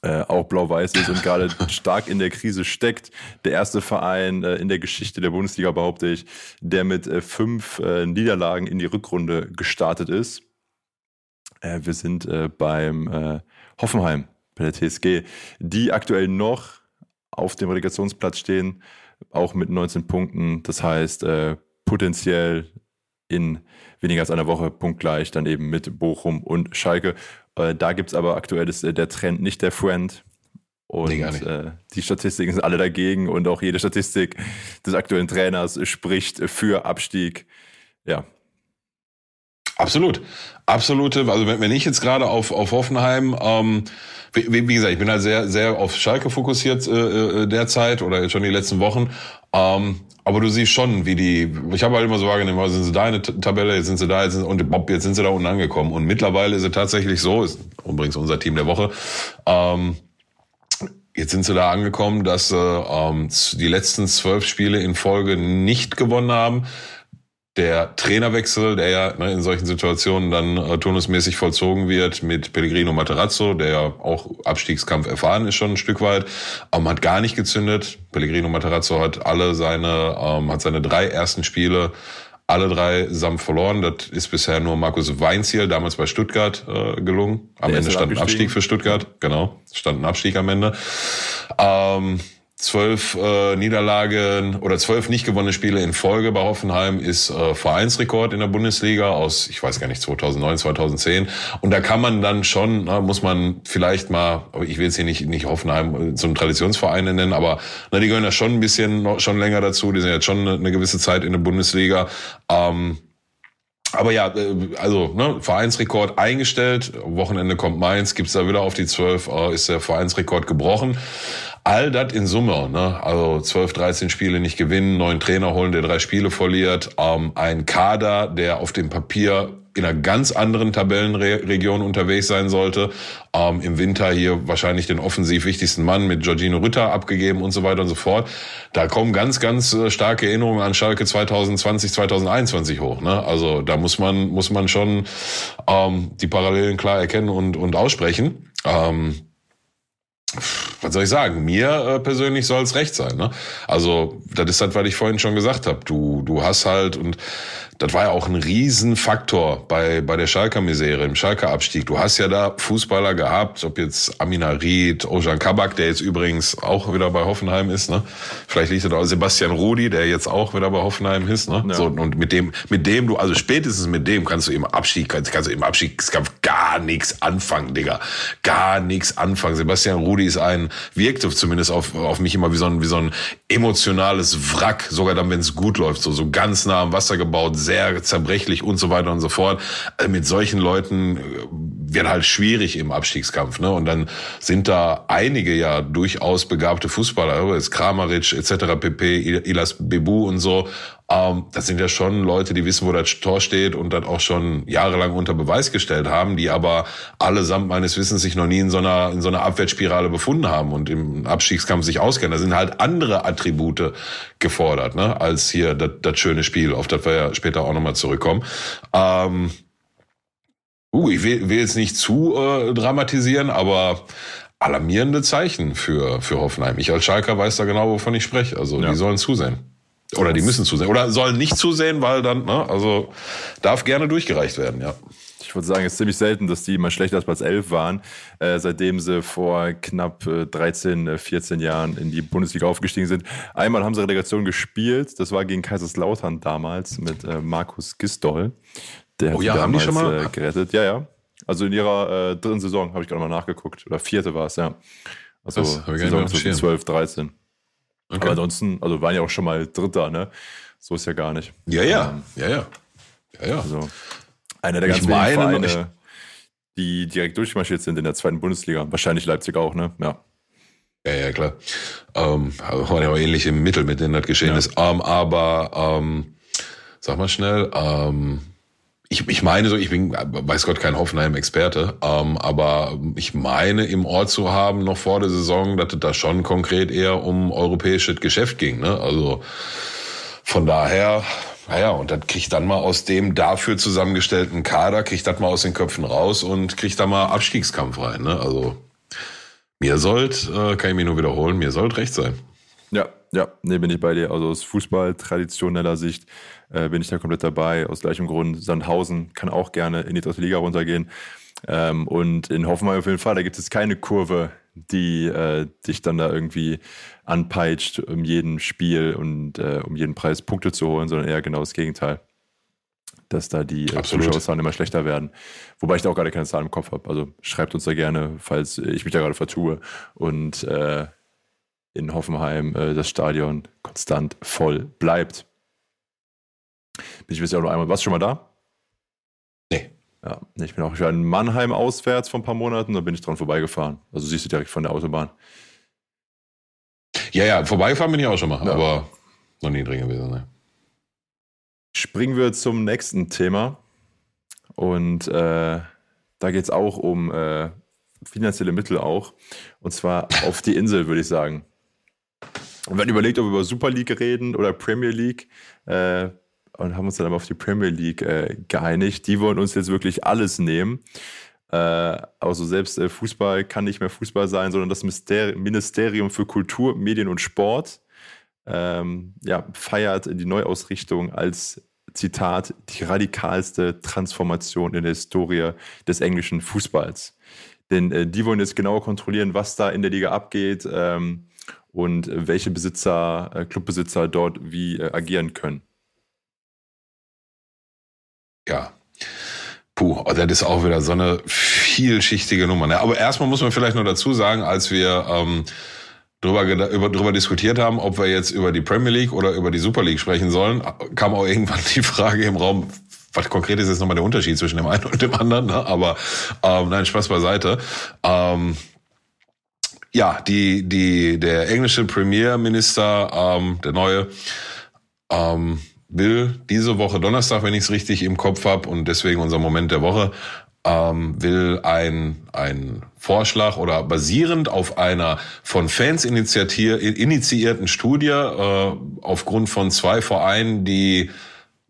Speaker 2: Äh, auch blau-weiß ist und gerade [LAUGHS] stark in der Krise steckt. Der erste Verein äh, in der Geschichte der Bundesliga, behaupte ich, der mit äh, fünf Niederlagen in die Rückrunde gestartet ist. Äh, wir sind äh, beim äh, Hoffenheim, bei der TSG, die aktuell noch auf dem Relegationsplatz stehen, auch mit 19 Punkten. Das heißt, äh, potenziell in weniger als einer Woche punktgleich, dann eben mit Bochum und Schalke. Äh, da gibt es aber aktuell ist, äh, der Trend nicht der Friend. Und äh, die Statistiken sind alle dagegen und auch jede Statistik des aktuellen Trainers spricht für Abstieg. Ja,
Speaker 3: Absolut. Absolute, also wenn, ich jetzt gerade auf, auf Hoffenheim, ähm, wie, wie gesagt, ich bin halt sehr, sehr auf Schalke fokussiert äh, äh, derzeit oder schon die letzten Wochen. Ähm, aber du siehst schon, wie die, ich habe halt immer so wahrgenommen, also sind sie da in der Tabelle, jetzt sind sie da, jetzt sind, und Bob, jetzt sind sie da unten angekommen. Und mittlerweile ist es tatsächlich so, ist übrigens unser Team der Woche, ähm, Jetzt sind sie da angekommen, dass sie ähm, die letzten zwölf Spiele in Folge nicht gewonnen haben der Trainerwechsel, der ja ne, in solchen Situationen dann äh, turnusmäßig vollzogen wird mit Pellegrino Materazzo, der ja auch Abstiegskampf erfahren ist schon ein Stück weit, ähm, hat gar nicht gezündet. Pellegrino Materazzo hat alle seine, ähm, hat seine drei ersten Spiele alle drei samt verloren. Das ist bisher nur Markus Weinziel, damals bei Stuttgart, äh, gelungen. Am der Ende stand ein Abstieg für Stuttgart, genau. Stand ein Abstieg am Ende. Ähm, zwölf äh, Niederlagen oder zwölf nicht gewonnene Spiele in Folge bei Hoffenheim ist äh, Vereinsrekord in der Bundesliga aus, ich weiß gar nicht, 2009, 2010. Und da kann man dann schon, na, muss man vielleicht mal, ich will jetzt hier nicht, nicht Hoffenheim äh, zum Traditionsverein nennen, aber na, die gehören ja schon ein bisschen schon länger dazu. Die sind jetzt schon eine, eine gewisse Zeit in der Bundesliga. Ähm, aber ja, äh, also ne, Vereinsrekord eingestellt. Wochenende kommt Mainz, gibt's da wieder auf die zwölf, äh, ist der Vereinsrekord gebrochen. All das in Summe, ne? also 12, 13 Spiele nicht gewinnen, neuen Trainer holen, der drei Spiele verliert, ähm, ein Kader, der auf dem Papier in einer ganz anderen Tabellenregion unterwegs sein sollte. Ähm, Im Winter hier wahrscheinlich den offensiv wichtigsten Mann mit Giorgino Rütter abgegeben und so weiter und so fort. Da kommen ganz, ganz äh, starke Erinnerungen an Schalke 2020, 2021 hoch. Ne? Also da muss man, muss man schon ähm, die Parallelen klar erkennen und, und aussprechen. Ähm, was soll ich sagen? Mir äh, persönlich soll es recht sein. Ne? Also das ist halt, was ich vorhin schon gesagt habe. Du, du hast halt und das war ja auch ein Riesenfaktor bei, bei der Schalker Misere, im Schalker Abstieg. Du hast ja da Fußballer gehabt, ob jetzt Amina Ried, Ojan Kabak, der jetzt übrigens auch wieder bei Hoffenheim ist, ne? Vielleicht liegt da auch Sebastian Rudi, der jetzt auch wieder bei Hoffenheim ist, ne? Ja. So, und mit dem, mit dem du, also spätestens mit dem kannst du im Abstieg, kannst, kannst du im Abstiegskampf gar nichts anfangen, Digga. Gar nichts anfangen. Sebastian Rudi ist ein, wirkte zumindest auf, auf mich immer wie so ein, wie so ein emotionales Wrack, sogar dann, wenn es gut läuft, so, so ganz nah am Wasser gebaut, sehr zerbrechlich und so weiter und so fort. Also mit solchen Leuten äh, wird halt schwierig im Abstiegskampf. Ne? Und dann sind da einige ja durchaus begabte Fußballer, ist Kramaric etc. pp, Ilas Bebu und so. Ähm, das sind ja schon Leute, die wissen, wo das Tor steht und das auch schon jahrelang unter Beweis gestellt haben, die aber allesamt meines Wissens sich noch nie in so einer, in so einer Abwärtsspirale befunden haben und im Abstiegskampf sich auskennen. Da sind halt andere Attribute gefordert, ne, als hier das, das schöne Spiel, auf das wir ja später auch nochmal zurückkommen. Ähm, uh, ich will, will jetzt nicht zu äh, dramatisieren, aber alarmierende Zeichen für, für Hoffenheim. Ich als Schalker weiß da genau, wovon ich spreche. Also ja. die sollen zusehen. Oder die müssen zusehen. Oder sollen nicht zusehen, weil dann, ne, also darf gerne durchgereicht werden, ja.
Speaker 2: Ich würde sagen, es ist ziemlich selten, dass die mal schlechter als Platz 11 waren, äh, seitdem sie vor knapp äh, 13, 14 äh, Jahren in die Bundesliga aufgestiegen sind. Einmal haben sie Relegation gespielt, das war gegen Kaiserslautern damals mit äh, Markus Gistol. Der hat oh ja, damals, haben die schon mal? Äh, gerettet. Ja, ja. Also in ihrer äh, dritten Saison habe ich gerade mal nachgeguckt. Oder vierte war es, ja. Also Saison 12, 13. Okay. Aber ansonsten, also waren ja auch schon mal Dritter, ne? So ist ja gar nicht.
Speaker 3: Ja, ja, ähm, ja, ja. Ja, ja. Also
Speaker 2: einer der ganz wenigen Vereine, die direkt durchmarschiert sind in der zweiten Bundesliga. Wahrscheinlich Leipzig auch, ne? Ja.
Speaker 3: Ja, ja, klar. Ähm, waren ja auch ähnliche Mittel, mit denen das geschehen ja. ist. Ähm, aber ähm, sag mal schnell, ähm, ich, ich meine so, ich bin, weiß Gott, kein Hoffenheim-Experte, ähm, aber ich meine im Ort zu haben, noch vor der Saison, dass es da schon konkret eher um europäisches Geschäft ging. Ne? Also von daher, naja, und das kriegt dann mal aus dem dafür zusammengestellten Kader, kriegt das mal aus den Köpfen raus und kriegt da mal Abstiegskampf rein. Ne? Also mir sollt, äh, kann ich mir nur wiederholen, mir sollt recht sein.
Speaker 2: Ja, nee, bin ich bei dir. Also aus Fußball traditioneller Sicht äh, bin ich da komplett dabei. Aus gleichem Grund, Sandhausen kann auch gerne in die dritte Liga runtergehen. Ähm, und in Hoffenheim auf jeden Fall, da gibt es keine Kurve, die äh, dich dann da irgendwie anpeitscht, um jeden Spiel und äh, um jeden Preis Punkte zu holen, sondern eher genau das Gegenteil. Dass da die äh, Zuschauerzahlen immer schlechter werden. Wobei ich da auch gerade keine Zahlen im Kopf habe. Also schreibt uns da gerne, falls ich mich da gerade vertue. Und äh, in Hoffenheim äh, das Stadion konstant voll bleibt. Ich weiß ja auch noch einmal, warst du schon mal da? Ja, ich bin auch ich war in Mannheim auswärts vor ein paar Monaten, da bin ich dran vorbeigefahren. Also siehst du direkt von der Autobahn.
Speaker 3: Ja, ja, vorbeigefahren bin ich auch schon mal, ja. aber noch nie drin gewesen. Ne?
Speaker 2: Springen wir zum nächsten Thema. Und äh, da geht es auch um äh, finanzielle Mittel auch. Und zwar auf die Insel, würde ich sagen. Wir haben überlegt, ob wir über Super League reden oder Premier League. Äh, und haben uns dann aber auf die Premier League äh, geeinigt. Die wollen uns jetzt wirklich alles nehmen. Äh, also selbst äh, Fußball kann nicht mehr Fußball sein, sondern das Ministerium für Kultur, Medien und Sport ähm, ja, feiert die Neuausrichtung als Zitat die radikalste Transformation in der Historie des englischen Fußballs. Denn äh, die wollen jetzt genauer kontrollieren, was da in der Liga abgeht ähm, und welche Besitzer, äh, Clubbesitzer dort wie äh, agieren können.
Speaker 3: Ja. Puh, oh, das ist auch wieder so eine vielschichtige Nummer. Ne? Aber erstmal muss man vielleicht noch dazu sagen, als wir ähm, drüber, über, drüber diskutiert haben, ob wir jetzt über die Premier League oder über die Super League sprechen sollen, kam auch irgendwann die Frage im Raum, was konkret ist jetzt nochmal der Unterschied zwischen dem einen und dem anderen, ne? aber ähm, nein, Spaß beiseite. Ähm, ja, die, die, der englische Premierminister, ähm, der neue, ähm, will diese Woche Donnerstag, wenn ich es richtig im Kopf habe und deswegen unser Moment der Woche, ähm, will ein, ein Vorschlag oder basierend auf einer von Fans initiierten Studie äh, aufgrund von zwei Vereinen, die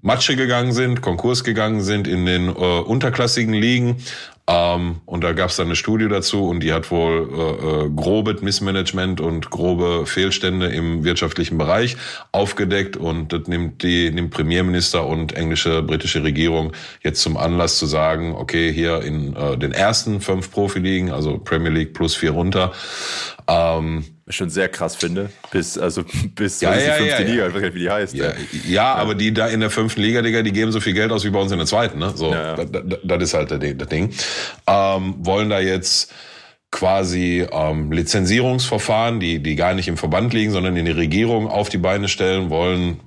Speaker 3: Matsche gegangen sind, Konkurs gegangen sind in den äh, unterklassigen Ligen, ähm, und da gab es dann eine Studie dazu und die hat wohl äh, äh, grobe Missmanagement und grobe Fehlstände im wirtschaftlichen Bereich aufgedeckt und das nimmt die nimmt Premierminister und englische britische Regierung jetzt zum Anlass zu sagen, okay, hier in äh, den ersten fünf Profiligen, also Premier League plus vier runter, ähm,
Speaker 2: schon sehr krass finde. Bis, also [LAUGHS] bis
Speaker 3: ja, ja, die fünfte
Speaker 2: ja, Liga, ich weiß nicht, wie die heißt.
Speaker 3: Ja, ja, aber die da in der fünften Liga, Digga, die geben so viel Geld aus wie bei uns in der zweiten. Ne? So, ja. das, das ist halt das Ding. Ähm, wollen da jetzt quasi ähm, Lizenzierungsverfahren, die, die gar nicht im Verband liegen, sondern in die Regierung auf die Beine stellen, wollen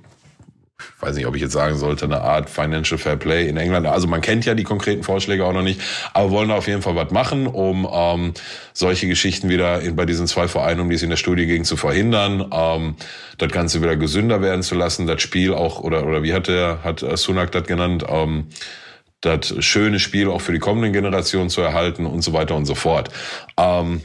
Speaker 3: weiß nicht, ob ich jetzt sagen sollte, eine Art Financial Fair Play in England. Also man kennt ja die konkreten Vorschläge auch noch nicht, aber wollen da auf jeden Fall was machen, um ähm, solche Geschichten wieder in, bei diesen zwei Vereinen, um die es in der Studie ging, zu verhindern, ähm, das Ganze wieder gesünder werden zu lassen, das Spiel auch, oder, oder wie hat der, hat Sunak das genannt, ähm, das schöne Spiel auch für die kommenden Generationen zu erhalten und so weiter und so fort. Ähm,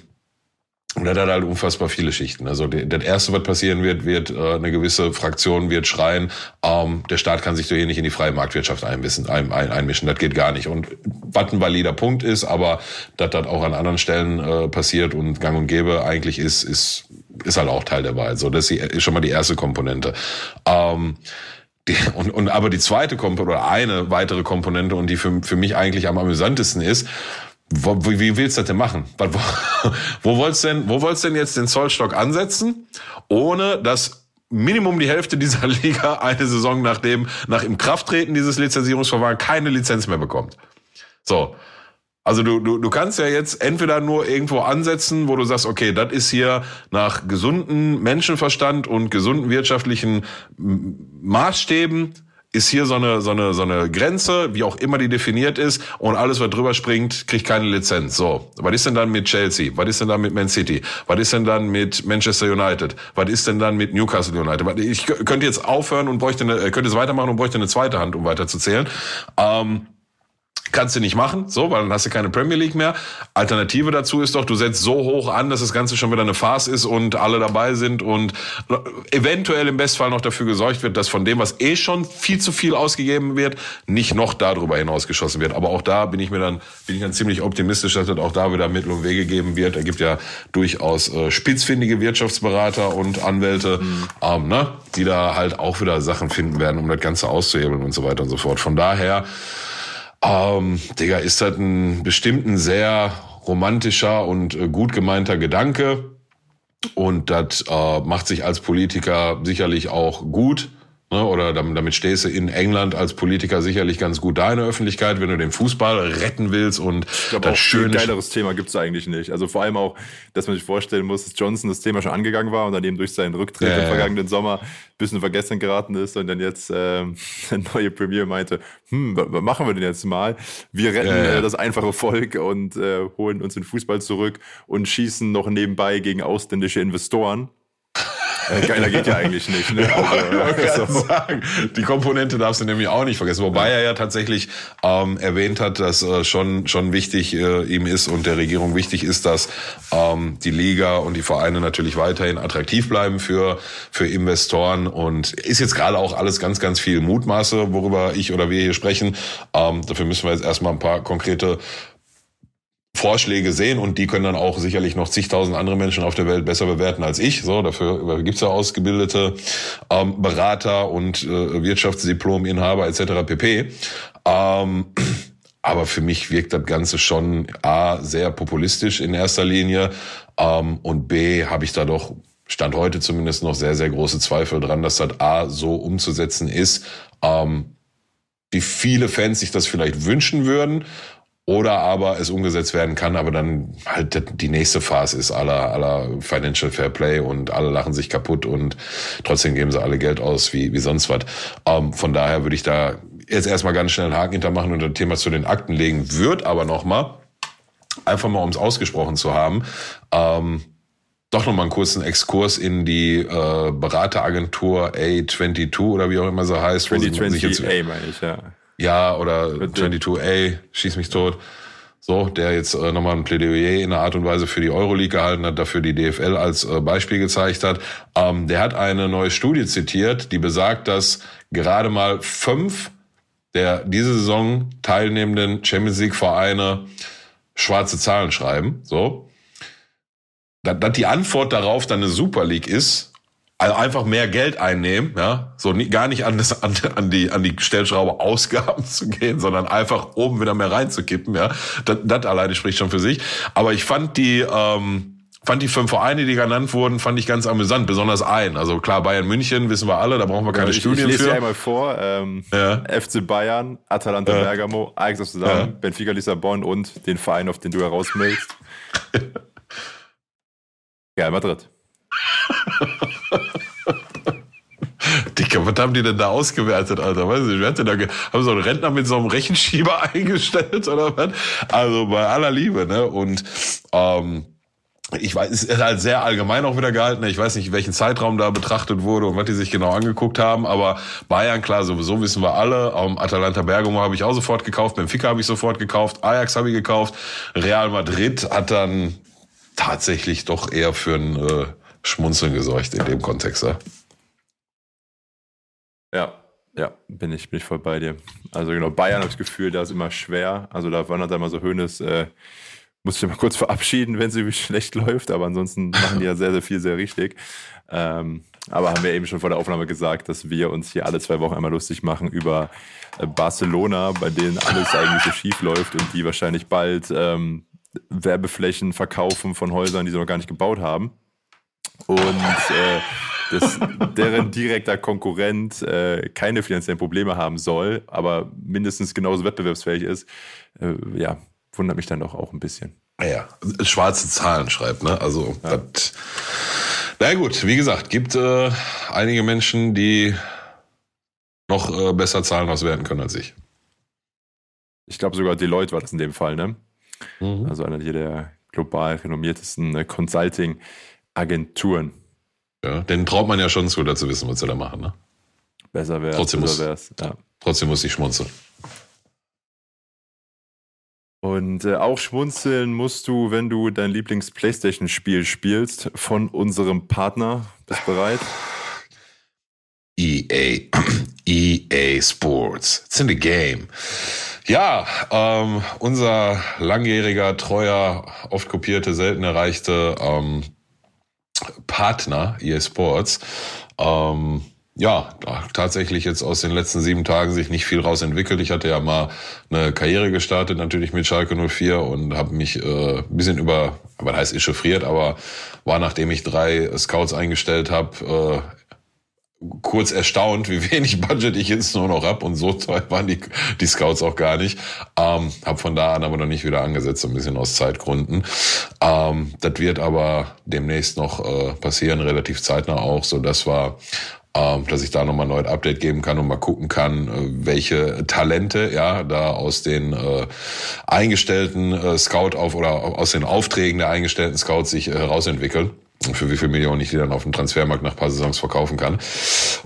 Speaker 3: und das hat halt unfassbar viele Schichten. Also das Erste, was passieren wird, wird äh, eine gewisse Fraktion wird schreien, ähm, der Staat kann sich doch hier nicht in die freie Marktwirtschaft einmischen, ein, ein, einmischen. Das geht gar nicht. Und was ein valider Punkt ist, aber dass das auch an anderen Stellen äh, passiert und gang und gäbe eigentlich ist, ist, ist halt auch Teil der Wahl. So, das ist schon mal die erste Komponente. Ähm, die, und, und aber die zweite Komponente oder eine weitere Komponente und die für, für mich eigentlich am amüsantesten ist, wo, wie willst du das denn machen? Wo, [LAUGHS] wo wollt's denn, wo wollt's denn jetzt den Zollstock ansetzen, ohne dass Minimum die Hälfte dieser [LAUGHS] Liga eine Saison nach dem, nach im Krafttreten dieses Lizenzierungsverfahrens keine Lizenz mehr bekommt? So. Also du, du, du kannst ja jetzt entweder nur irgendwo ansetzen, wo du sagst, okay, das ist hier nach gesunden Menschenverstand und gesunden wirtschaftlichen Maßstäben ist hier so eine, so eine, so eine Grenze, wie auch immer die definiert ist, und alles, was drüber springt, kriegt keine Lizenz. So, was ist denn dann mit Chelsea? Was ist denn dann mit Man City? Was ist denn dann mit Manchester United? Was ist denn dann mit Newcastle United? Ich könnte jetzt aufhören und bräuchte eine, könnte jetzt weitermachen und bräuchte eine zweite Hand, um weiterzuzählen. Ähm, Kannst du nicht machen, so, weil dann hast du keine Premier League mehr. Alternative dazu ist doch, du setzt so hoch an, dass das Ganze schon wieder eine Farce ist und alle dabei sind und eventuell im Bestfall noch dafür gesorgt wird, dass von dem, was eh schon viel zu viel ausgegeben wird, nicht noch darüber hinaus geschossen wird. Aber auch da bin ich mir dann, bin ich dann ziemlich optimistisch, dass es auch da wieder Mittel und Wege geben wird. Er gibt ja durchaus äh, spitzfindige Wirtschaftsberater und Anwälte, mhm. ähm, ne, die da halt auch wieder Sachen finden werden, um das Ganze auszuhebeln und so weiter und so fort. Von daher, ähm, Digga, ist das ein bestimmten sehr romantischer und äh, gut gemeinter Gedanke. Und das äh, macht sich als Politiker sicherlich auch gut. Ne? Oder damit stehst du in England als Politiker sicherlich ganz gut da in der Öffentlichkeit, wenn du den Fußball retten willst und
Speaker 2: ich glaube auch ein geileres Thema gibt es eigentlich nicht. Also vor allem auch, dass man sich vorstellen muss, dass Johnson das Thema schon angegangen war und dann eben durch seinen Rücktritt ja, im vergangenen ja. Sommer ein bisschen vergessen geraten ist und dann jetzt ähm, [LAUGHS] der neue Premier meinte, hm, was machen wir denn jetzt mal? Wir retten ja, äh, das einfache Volk und äh, holen uns den Fußball zurück und schießen noch nebenbei gegen ausländische Investoren. Äh, geiler geht ja eigentlich nicht. Ne? [LAUGHS]
Speaker 3: Also, ja, so. sagen. Die Komponente darfst du nämlich auch nicht vergessen. Wobei ja. er ja tatsächlich ähm, erwähnt hat, dass äh, schon schon wichtig äh, ihm ist und der Regierung wichtig ist, dass ähm, die Liga und die Vereine natürlich weiterhin attraktiv bleiben für für Investoren und ist jetzt gerade auch alles ganz ganz viel Mutmaße, worüber ich oder wir hier sprechen. Ähm, dafür müssen wir jetzt erstmal ein paar konkrete Vorschläge sehen und die können dann auch sicherlich noch zigtausend andere Menschen auf der Welt besser bewerten als ich. So, dafür gibt's ja ausgebildete ähm, Berater und äh, Wirtschaftsdiplom-Inhaber etc. pp. Ähm, [CLEARS THROAT] aber für mich wirkt das Ganze schon A, sehr populistisch in erster Linie ähm, und B, habe ich da doch Stand heute zumindest noch sehr, sehr große Zweifel dran, dass das A so umzusetzen ist, ähm, wie viele Fans sich das vielleicht wünschen würden oder aber es umgesetzt werden kann, aber dann halt die nächste Phase ist aller aller Financial Fair Play und alle lachen sich kaputt und trotzdem geben sie alle Geld aus wie wie sonst was. Ähm, von daher würde ich da jetzt erstmal ganz schnell einen Haken hintermachen und das Thema zu den Akten legen, wird aber noch mal einfach mal ums ausgesprochen zu haben. Ähm, doch noch mal einen kurzen Exkurs in die äh, Berateragentur A22 oder wie auch immer sie heißt.
Speaker 2: 2020 A meine ich, ja.
Speaker 3: Ja, oder 22A, schieß mich tot. So, der jetzt äh, nochmal ein Plädoyer in einer Art und Weise für die Euroleague gehalten hat, dafür die DFL als äh, Beispiel gezeigt hat. Ähm, der hat eine neue Studie zitiert, die besagt, dass gerade mal fünf der diese Saison teilnehmenden Champions League Vereine schwarze Zahlen schreiben. So. Dass, dass die Antwort darauf dann eine Super League ist, also einfach mehr Geld einnehmen, ja, so nie, gar nicht an, das, an, an die an die Stellschraube Ausgaben [LAUGHS] zu gehen, sondern einfach oben wieder mehr reinzukippen, ja. Das, das alleine spricht schon für sich. Aber ich fand die ähm, fand die fünf Vereine, die genannt wurden, fand ich ganz amüsant, besonders ein. Also klar, Bayern München wissen wir alle, da brauchen wir keine ja, ich, Studien
Speaker 2: ich lese
Speaker 3: für.
Speaker 2: Einmal vor. Ähm, ja. FC Bayern, Atalanta ja. Bergamo, Ajax Amsterdam, ja. Benfica Lissabon und den Verein, auf den du herausmeldest. ja, [LAUGHS] Madrid. [LAUGHS]
Speaker 3: Dicker, was haben die denn da ausgewertet, Alter? Weiß ich, wer hat denn da, haben so einen Rentner mit so einem Rechenschieber [LAUGHS] eingestellt oder was? Also bei aller Liebe, ne? Und ähm, ich weiß, es ist halt sehr allgemein auch wieder gehalten. Ich weiß nicht, welchen Zeitraum da betrachtet wurde und was die sich genau angeguckt haben. Aber Bayern, klar, sowieso wissen wir alle. Um, Atalanta Bergamo habe ich auch sofort gekauft. Benfica habe ich sofort gekauft. Ajax habe ich gekauft. Real Madrid hat dann tatsächlich doch eher für ein äh, Schmunzeln gesorgt in dem Kontext. Ja,
Speaker 2: ja, ja bin, ich, bin ich voll bei dir. Also genau, Bayern habe das Gefühl, da ist immer schwer. Also da wandert immer so Höhnes, äh, muss ich mal kurz [LAUGHS] verabschieden, wenn sie schlecht läuft, aber ansonsten machen die ja sehr, sehr viel sehr richtig. Ähm, aber haben wir eben schon vor der Aufnahme gesagt, dass wir uns hier alle zwei Wochen einmal lustig machen über äh, Barcelona, bei denen alles eigentlich so schief läuft und die wahrscheinlich bald ähm, Werbeflächen verkaufen von Häusern, die sie noch gar nicht gebaut haben und äh, dass deren direkter Konkurrent äh, keine finanziellen Probleme haben soll, aber mindestens genauso wettbewerbsfähig ist, äh, ja, wundert mich dann doch auch ein bisschen.
Speaker 3: Ja, schwarze Zahlen schreibt, ne? Also, ja. das, na gut, wie gesagt, gibt äh, einige Menschen, die noch äh, besser Zahlen auswerten können als ich.
Speaker 2: Ich glaube sogar Deloitte war das in dem Fall, ne? Mhm. Also einer der global renommiertesten äh, Consulting- Agenturen.
Speaker 3: Ja, denen traut man ja schon zu, da zu wissen, was sie da machen. Ne?
Speaker 2: Besser wäre
Speaker 3: trotzdem ja. Trotzdem muss ich schmunzeln.
Speaker 2: Und äh, auch schmunzeln musst du, wenn du dein Lieblings-Playstation-Spiel spielst, von unserem Partner. Bist du bereit?
Speaker 3: EA. [CLEARS THROAT] EA Sports. It's in the game. Ja, ähm, unser langjähriger, treuer, oft kopierte, selten erreichte ähm, Partner EA Sports, ähm, ja, tatsächlich jetzt aus den letzten sieben Tagen sich nicht viel raus entwickelt. Ich hatte ja mal eine Karriere gestartet, natürlich mit Schalke 04 und habe mich äh, ein bisschen über, aber heißt echauffiert, aber war nachdem ich drei Scouts eingestellt habe, äh, kurz erstaunt, wie [LAUGHS] wenig Budget ich jetzt nur noch hab und so teuer waren die, die Scouts auch gar nicht. Ähm, habe von da an aber noch nicht wieder angesetzt, ein bisschen aus Zeitgründen. Ähm, das wird aber demnächst noch äh, passieren, relativ zeitnah auch, so dass wir ähm, dass ich da nochmal ein neues Update geben kann und mal gucken kann, äh, welche Talente ja da aus den äh, eingestellten äh, Scout auf oder aus den Aufträgen der eingestellten Scouts sich äh, herausentwickeln für wie viel Millionen ich die dann auf dem Transfermarkt nach paar Saisons verkaufen kann,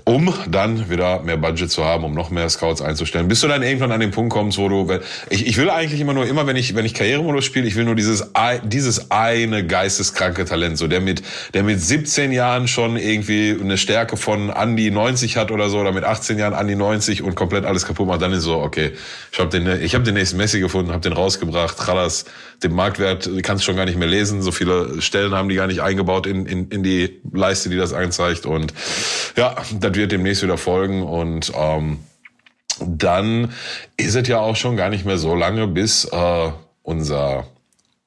Speaker 3: um dann wieder mehr Budget zu haben, um noch mehr Scouts einzustellen. Bis du dann irgendwann an den Punkt kommst, wo du, ich, ich will eigentlich immer nur, immer wenn ich, wenn ich Karrieremodus spiele, ich will nur dieses, dieses eine geisteskranke Talent, so der mit, der mit 17 Jahren schon irgendwie eine Stärke von an die 90 hat oder so, oder mit 18 Jahren an die 90 und komplett alles kaputt macht, dann ist so, okay, ich habe den, ich habe den nächsten Messi gefunden, habe den rausgebracht, Chalas, den Marktwert kannst du schon gar nicht mehr lesen, so viele Stellen haben die gar nicht eingebaut in, in, in die Leiste, die das anzeigt. Und ja, das wird demnächst wieder folgen. Und ähm, dann ist es ja auch schon gar nicht mehr so lange, bis äh, unser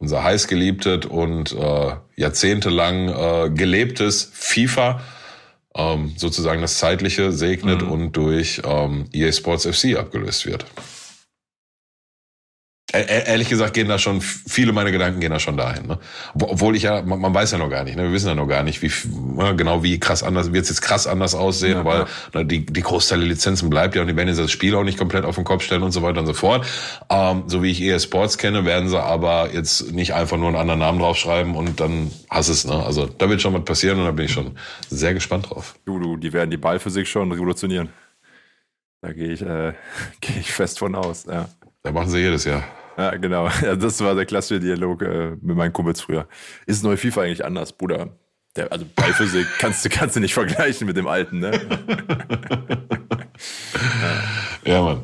Speaker 3: unser heißgeliebtes und äh, jahrzehntelang äh, gelebtes FIFA ähm, sozusagen das Zeitliche segnet mhm. und durch ähm, EA Sports FC abgelöst wird ehrlich gesagt gehen da schon, viele meiner Gedanken gehen da schon dahin. Ne? Obwohl ich ja, man, man, weiß ja noch gar nicht, ne? wir wissen ja noch gar nicht, wie ne, genau wie krass anders, wird es jetzt krass anders aussehen, ja, weil ja. Ne, die, die Großteil der Lizenzen bleibt ja und die werden jetzt das Spiel auch nicht komplett auf den Kopf stellen und so weiter und so fort. Ähm, so wie ich EA Sports kenne, werden sie aber jetzt nicht einfach nur einen anderen Namen draufschreiben und dann hast es. Ne? Also da wird schon was passieren und da bin ich schon sehr gespannt drauf.
Speaker 2: Du, du, die werden die Ballphysik schon revolutionieren. Da gehe ich, äh, [LAUGHS] gehe ich fest von aus. Ja.
Speaker 3: Da machen sie jedes Jahr.
Speaker 2: Ja, genau. [LAUGHS] Das war der klassische Dialog äh, mit meinen Kumpels früher. Ist neue FIFA eigentlich anders, Bruder? Der, also Ballphysik [LAUGHS] kannst du, kannst du nicht vergleichen mit dem alten, ne?
Speaker 3: ja. [LAUGHS] ja, Mann.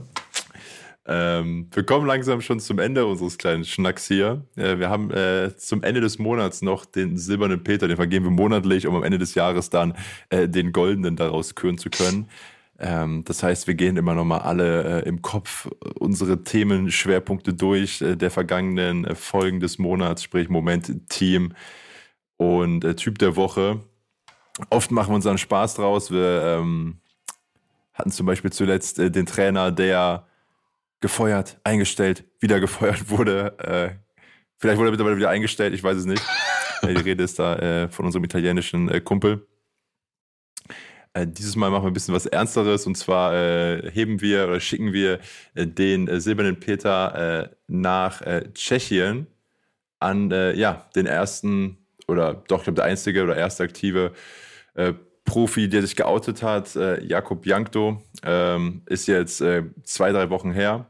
Speaker 2: Ähm, wir kommen langsam schon zum Ende unseres kleinen Schnacks hier. Äh, wir haben äh, zum Ende des Monats noch den silbernen Peter, den vergeben wir monatlich, um am Ende des Jahres dann äh, den goldenen daraus küren zu können. Ähm, das heißt, wir gehen immer nochmal alle äh, im Kopf äh, unsere Themenschwerpunkte durch äh, der vergangenen äh, Folgen des Monats, sprich Moment, Team und äh, Typ der Woche. Oft machen wir uns dann Spaß draus. Wir ähm, hatten zum Beispiel zuletzt äh, den Trainer, der gefeuert, eingestellt, wieder gefeuert wurde. vielleicht wurde er mittlerweile wieder eingestellt, ich weiß es nicht. [LAUGHS] Die Rede ist da von unserem italienischen Kumpel. Äh, dieses Mal machen wir ein bisschen was Ernsteres und zwar äh, heben wir oder schicken wir äh, den äh, silbernen Peter äh, nach äh, Tschechien an ja, den ersten oder doch, ich glaube, der einzige oder erste aktive Profi, der sich geoutet hat. Jakob Jankto ähm, ist jetzt zwei, drei Wochen her.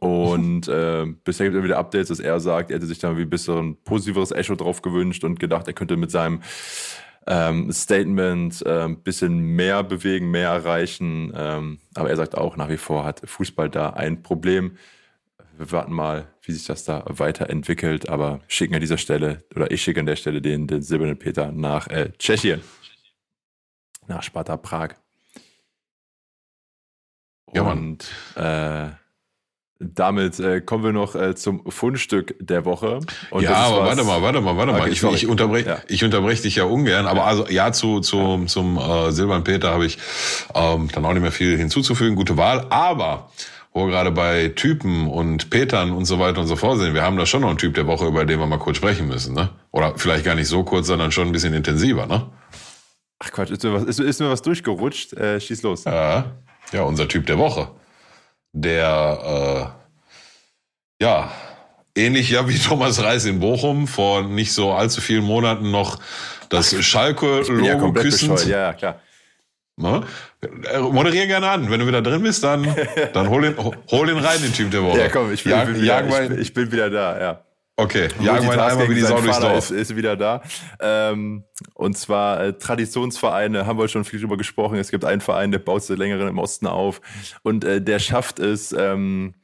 Speaker 2: Und [LAUGHS] bisher gibt es wieder Updates, dass er sagt, er hätte sich da wie ein bisschen positiveres Echo drauf gewünscht und gedacht, er könnte mit seinem ähm, Statement, ein ähm, bisschen mehr bewegen, mehr erreichen. Ähm, aber er sagt auch, nach wie vor hat Fußball da ein Problem. Wir warten mal, wie sich das da weiterentwickelt, aber schicken an dieser Stelle, oder ich schicke an der Stelle den, den silbernen Peter nach äh, Tschechien. Nach Sparta Prag. Und ja, äh, damit äh, kommen wir noch äh, zum Fundstück der Woche.
Speaker 3: Und ja, aber warte mal, warte mal, warte okay, mal. Ich, ich unterbreche ja. ich unterbrech dich ja ungern, aber also ja, zu, zu, ja. zum äh, Silbern Peter habe ich ähm, dann auch nicht mehr viel hinzuzufügen. Gute Wahl. Aber wo wir gerade bei Typen und Petern und so weiter und so fort sind, wir haben da schon noch einen Typ der Woche, über den wir mal kurz sprechen müssen, ne? Oder vielleicht gar nicht so kurz, sondern schon ein bisschen intensiver, ne?
Speaker 2: Ach Quatsch, ist mir was, ist, ist mir was durchgerutscht? Äh, schieß los.
Speaker 3: Ja, ja, unser Typ der Woche der äh, ja ähnlich ja wie [LAUGHS] Thomas Reis in Bochum vor nicht so allzu vielen Monaten noch das Schalke-Logo ja küssend.
Speaker 2: Ja, klar.
Speaker 3: Ne? Moderier gerne an. Wenn du wieder drin bist, dann, dann hol, ihn, hol ihn rein, den Typ der Woche.
Speaker 2: Ja, komm, ich bin, Jag, bin, wieder, ich, ich bin wieder da, ja.
Speaker 3: Okay, jagen wir einmal wie die Sau durchs Dorf.
Speaker 2: Ist, ist wieder da. Ähm, und zwar äh, Traditionsvereine, haben wir schon viel drüber gesprochen. Es gibt einen Verein, der baut seit längerem im Osten auf und äh, der schafft es, ähm,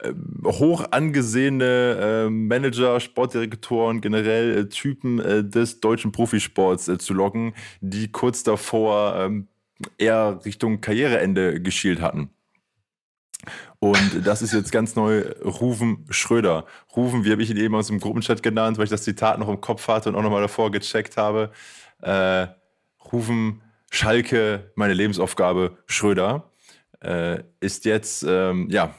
Speaker 2: äh, hoch angesehene äh, Manager, Sportdirektoren, generell äh, Typen äh, des deutschen Profisports äh, zu locken, die kurz davor ähm, eher Richtung Karriereende geschielt hatten. Und das ist jetzt ganz neu Rufen Schröder. Rufen, wie habe ich ihn eben aus dem Gruppenchat genannt, weil ich das Zitat noch im Kopf hatte und auch nochmal davor gecheckt habe. Äh, Rufen Schalke, meine Lebensaufgabe, Schröder, äh, ist jetzt, ähm, ja,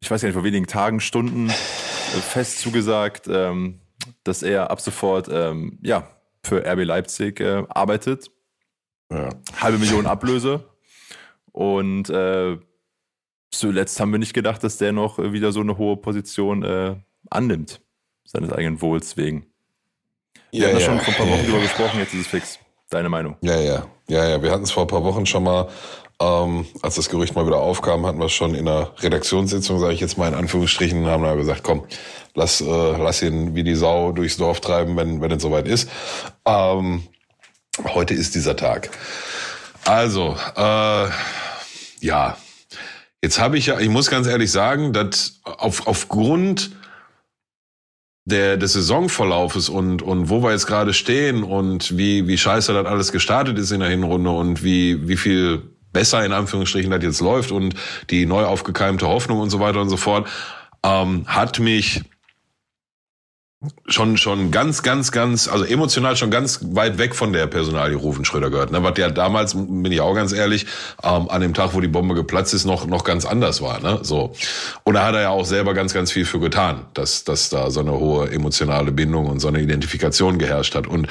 Speaker 2: ich weiß gar nicht, vor wenigen Tagen, Stunden äh, fest zugesagt, ähm, dass er ab sofort, ähm, ja, für RB Leipzig äh, arbeitet. Ja. Halbe Million Ablöse. Und äh, zuletzt haben wir nicht gedacht, dass der noch wieder so eine hohe Position äh, annimmt, seines eigenen Wohls wegen. Wir ja, haben ja schon vor ein paar Wochen ja, drüber gesprochen, jetzt ist es fix. Deine Meinung?
Speaker 3: Ja, ja. Ja, ja. Wir hatten es vor ein paar Wochen schon mal, ähm, als das Gerücht mal wieder aufkam, hatten wir es schon in einer Redaktionssitzung, sage ich jetzt mal in Anführungsstrichen, haben da gesagt, komm, lass, äh, lass ihn wie die Sau durchs Dorf treiben, wenn, wenn es soweit ist. Ähm, heute ist dieser Tag. Also, äh, ja, jetzt habe ich ja, ich muss ganz ehrlich sagen, dass auf, aufgrund der, des Saisonverlaufes und, und wo wir jetzt gerade stehen und wie, wie scheiße das alles gestartet ist in der Hinrunde und wie, wie viel besser in Anführungsstrichen das jetzt läuft und die neu aufgekeimte Hoffnung und so weiter und so fort, ähm, hat mich schon schon ganz ganz ganz also emotional schon ganz weit weg von der Personalie Rufen Schröder gehört ne? Was ja damals bin ich auch ganz ehrlich ähm, an dem Tag wo die Bombe geplatzt ist noch noch ganz anders war ne? So. Und da hat er ja auch selber ganz ganz viel für getan dass dass da so eine hohe emotionale Bindung und so eine Identifikation geherrscht hat. Und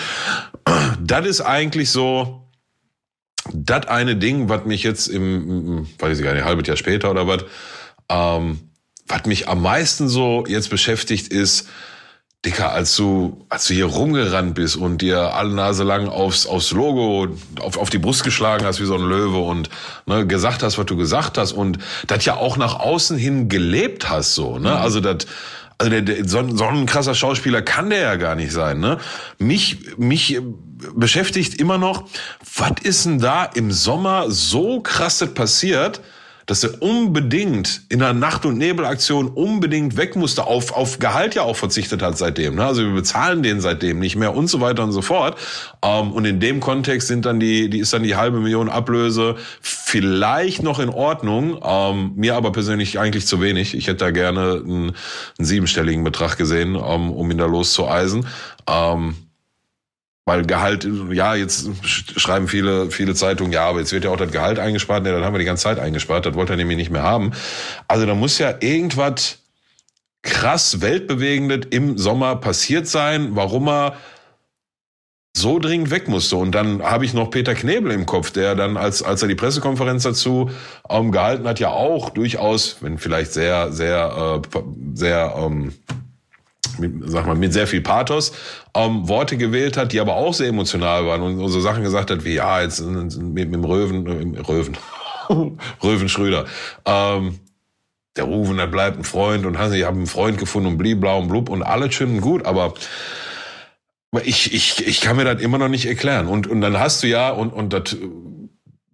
Speaker 3: [CLEARS THROAT] das ist eigentlich so das eine Ding was mich jetzt im weiß ich gar nicht halbes Jahr später oder was ähm, was mich am meisten so jetzt beschäftigt ist Dicker, als du, als du hier rumgerannt bist und dir alle Nase lang aufs, aufs Logo, auf, auf die Brust geschlagen hast wie so ein Löwe und ne, gesagt hast, was du gesagt hast und das ja auch nach außen hin gelebt hast, so, ne? Mhm. Also das, also der, der, so, so ein krasser Schauspieler kann der ja gar nicht sein, ne? Mich, mich beschäftigt immer noch, was ist denn da im Sommer so krasses passiert, dass er unbedingt in einer Nacht- und Nebelaktion unbedingt weg musste, auf, auf Gehalt ja auch verzichtet hat seitdem. Ne? Also wir bezahlen den seitdem nicht mehr und so weiter und so fort. Ähm, und in dem Kontext sind dann die, die ist dann die halbe Million Ablöse vielleicht noch in Ordnung, ähm, mir aber persönlich eigentlich zu wenig. Ich hätte da gerne einen, einen siebenstelligen Betrag gesehen, ähm, um ihn da loszueisen. Ähm, weil Gehalt, ja, jetzt schreiben viele, viele Zeitungen, ja, aber jetzt wird ja auch das Gehalt eingespart. Ja, dann haben wir die ganze Zeit eingespart. Das wollte er nämlich nicht mehr haben. Also da muss ja irgendwas krass weltbewegendes im Sommer passiert sein, warum er so dringend weg musste. Und dann habe ich noch Peter Knebel im Kopf, der dann, als, als er die Pressekonferenz dazu ähm, gehalten hat, ja auch durchaus, wenn vielleicht sehr, sehr, äh, sehr ähm, mit, sag mal, mit sehr viel Pathos ähm, Worte gewählt hat, die aber auch sehr emotional waren und, so Sachen gesagt hat wie, ja, jetzt mit, mit dem Röwen, äh, Röwen, [LAUGHS] Röwen Schröder, ähm, der Rufen, der bleibt ein Freund und ich habe einen Freund gefunden und blieb blau und blub und alles schön und gut, aber ich, ich, ich kann mir das immer noch nicht erklären. Und, und dann hast du ja, und, und das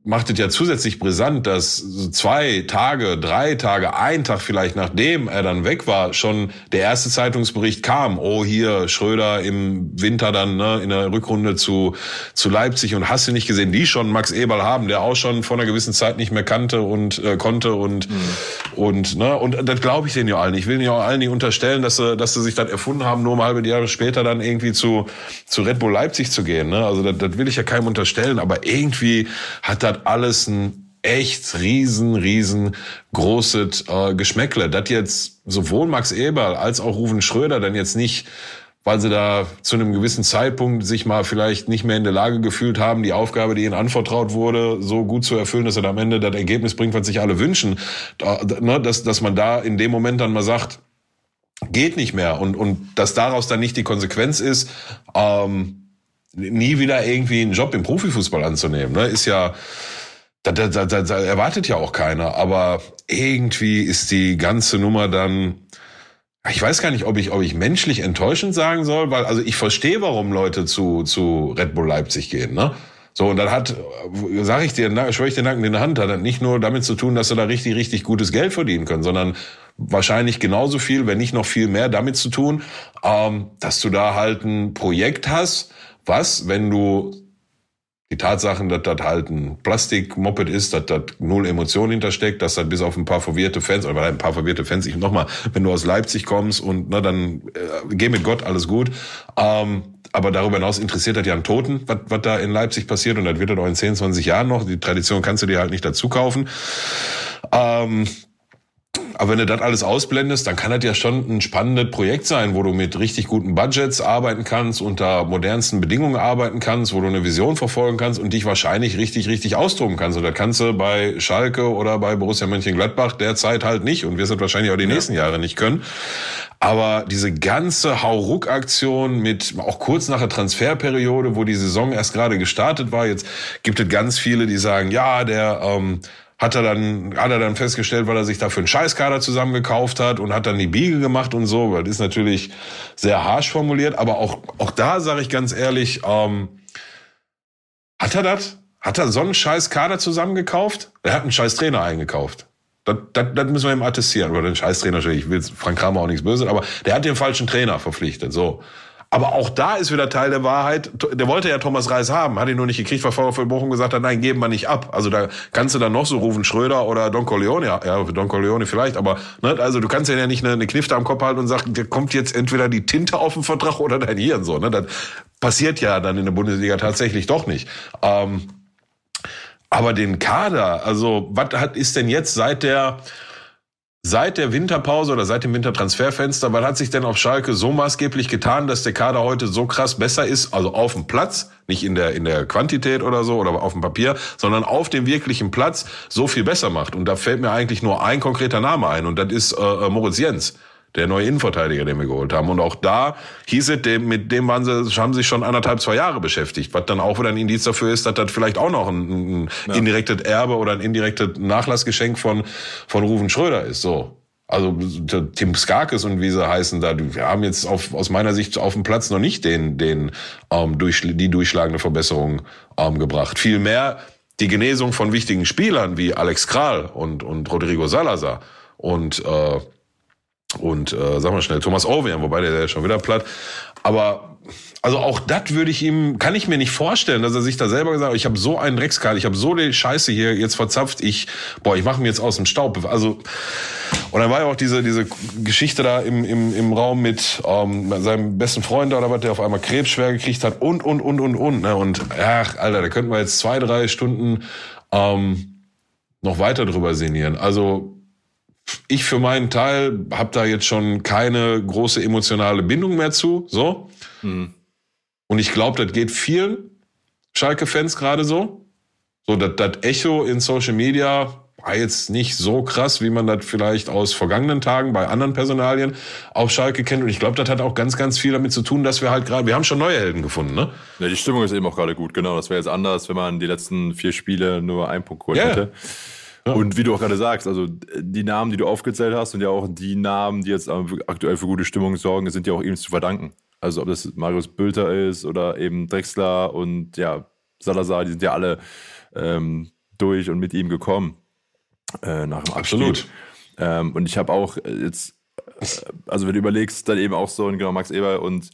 Speaker 3: macht es ja zusätzlich brisant, dass zwei Tage, drei Tage, ein Tag vielleicht nachdem er dann weg war, schon der erste Zeitungsbericht kam, oh hier Schröder im Winter dann ne, in der Rückrunde zu, zu Leipzig und hast du nicht gesehen, die schon Max Eberl haben, der auch schon vor einer gewissen Zeit nicht mehr kannte und äh, konnte und, mhm. und, ne, und das glaube ich denen ja allen. Ich will ja auch allen nicht unterstellen, dass sie, dass sie sich das erfunden haben, nur mal halbe Jahre später dann irgendwie zu, zu Red Bull Leipzig zu gehen. Ne? Also das, das will ich ja keinem unterstellen, aber irgendwie hat das alles ein echt riesen, riesen großes äh, Geschmäckle. Das jetzt sowohl Max Eberl als auch Ruven Schröder dann jetzt nicht, weil sie da zu einem gewissen Zeitpunkt sich mal vielleicht nicht mehr in der Lage gefühlt haben, die Aufgabe, die ihnen anvertraut wurde, so gut zu erfüllen, dass er am Ende das Ergebnis bringt, was sich alle wünschen. Da, ne, dass, dass man da in dem Moment dann mal sagt, geht nicht mehr und, und dass daraus dann nicht die Konsequenz ist, ähm, nie wieder irgendwie einen Job im Profifußball anzunehmen. Ne? Ist ja, da, da, da, da erwartet ja auch keiner. Aber irgendwie ist die ganze Nummer dann, ich weiß gar nicht, ob ich, ob ich menschlich enttäuschend sagen soll, weil, also ich verstehe, warum Leute zu, zu Red Bull Leipzig gehen, ne? So, und dann hat, sage ich dir, schwöre ich den Nacken in der Hand, hat nicht nur damit zu tun, dass sie da richtig, richtig gutes Geld verdienen können, sondern wahrscheinlich genauso viel, wenn nicht noch viel mehr damit zu tun, ähm, dass du da halt ein Projekt hast, was, wenn du die Tatsachen, dass das halt ein Plastikmoped ist, dass das null Emotionen hintersteckt, dass das bis auf ein paar verwirrte Fans, oder ein paar verwirrte Fans, ich nochmal, wenn du aus Leipzig kommst und na, dann äh, geh mit Gott, alles gut. Ähm, aber darüber hinaus interessiert das ja einen Toten, was, was da in Leipzig passiert und das wird dann auch in 10, 20 Jahren noch. Die Tradition kannst du dir halt nicht dazu kaufen. Ähm, aber wenn du das alles ausblendest, dann kann das ja schon ein spannendes Projekt sein, wo du mit richtig guten Budgets arbeiten kannst, unter modernsten Bedingungen arbeiten kannst, wo du eine Vision verfolgen kannst und dich wahrscheinlich richtig, richtig austoben kannst. Und das kannst du bei Schalke oder bei Borussia Mönchengladbach derzeit halt nicht und wirst es wahrscheinlich auch die ja. nächsten Jahre nicht können. Aber diese ganze Hauruck-Aktion mit auch kurz nach der Transferperiode, wo die Saison erst gerade gestartet war, jetzt gibt es ganz viele, die sagen, ja, der ähm, hat er dann, hat er dann festgestellt, weil er sich dafür einen Scheißkader zusammengekauft hat und hat dann die Biege gemacht und so. Das ist natürlich sehr harsh formuliert, aber auch, auch da sage ich ganz ehrlich, ähm, hat er das? Hat er so einen Scheißkader zusammengekauft? Er hat einen Scheiß-Trainer eingekauft. Das, das, das müssen wir ihm attestieren. Oder den Scheiß-Trainer, ich will Frank Kramer auch nichts böse, aber der hat den falschen Trainer verpflichtet. So. Aber auch da ist wieder Teil der Wahrheit. Der wollte ja Thomas Reis haben, hat ihn nur nicht gekriegt, weil VfL Bochum gesagt hat, nein, geben wir nicht ab. Also da kannst du dann noch so rufen Schröder oder Don Corleone, ja, Don Corleone vielleicht, aber ne, also du kannst ja nicht eine, eine Knifte am Kopf halten und sagen, der kommt jetzt entweder die Tinte auf den Vertrag oder dein Hirn so. Ne? Das passiert ja dann in der Bundesliga tatsächlich doch nicht. Ähm, aber den Kader, also was hat ist denn jetzt seit der Seit der Winterpause oder seit dem Wintertransferfenster, was hat sich denn auf Schalke so maßgeblich getan, dass der Kader heute so krass besser ist, also auf dem Platz, nicht in der, in der Quantität oder so oder auf dem Papier, sondern auf dem wirklichen Platz so viel besser macht? Und da fällt mir eigentlich nur ein konkreter Name ein und das ist äh, äh Moritz Jens der neue Innenverteidiger, den wir geholt haben. Und auch da hieß es, dem, mit dem waren sie, haben sich schon anderthalb, zwei Jahre beschäftigt, was dann auch wieder ein Indiz dafür ist, dass das vielleicht auch noch ein, ein ja. indirektes Erbe oder ein indirektes Nachlassgeschenk von, von Ruven Schröder ist. So. Also Tim Skarkes und wie sie heißen da, wir haben jetzt auf, aus meiner Sicht auf dem Platz noch nicht den, den ähm, durch, die durchschlagende Verbesserung ähm, gebracht. Vielmehr die Genesung von wichtigen Spielern wie Alex Kral und, und Rodrigo Salazar und äh, und äh, sag mal schnell, Thomas Orwell, wobei der, der schon wieder platt. Aber also auch das würde ich ihm, kann ich mir nicht vorstellen, dass er sich da selber gesagt hat, ich habe so einen Dreckskal, ich habe so die Scheiße hier jetzt verzapft, ich, boah, ich mache mir jetzt aus dem Staub. Also, und dann war ja auch diese, diese Geschichte da im, im, im Raum mit ähm, seinem besten Freund oder was, der auf einmal Krebs schwer gekriegt hat und, und, und, und, und. Ne? Und ach, Alter, da könnten wir jetzt zwei, drei Stunden ähm, noch weiter drüber sinnieren. Also ich für meinen Teil habe da jetzt schon keine große emotionale Bindung mehr zu. So. Mhm. Und ich glaube, das geht vielen Schalke-Fans gerade so. So, das Echo in Social Media war jetzt nicht so krass, wie man das vielleicht aus vergangenen Tagen bei anderen Personalien auf Schalke kennt. Und ich glaube, das hat auch ganz, ganz viel damit zu tun, dass wir halt gerade, wir haben schon neue Helden gefunden, ne?
Speaker 2: Ja, die Stimmung ist eben auch gerade gut, genau. Das wäre jetzt anders, wenn man die letzten vier Spiele nur einen Punkt geholt yeah. hätte. Und wie du auch gerade sagst, also die Namen, die du aufgezählt hast und ja auch die Namen, die jetzt aktuell für gute Stimmung sorgen, sind ja auch ihm zu verdanken. Also ob das Marius Bülter ist oder eben Drexler und ja, Salazar, die sind ja alle ähm, durch und mit ihm gekommen äh, nach dem Abstieg. Absolut. Ähm, und ich habe auch jetzt, äh, also wenn du überlegst, dann eben auch so, genau, Max Eber und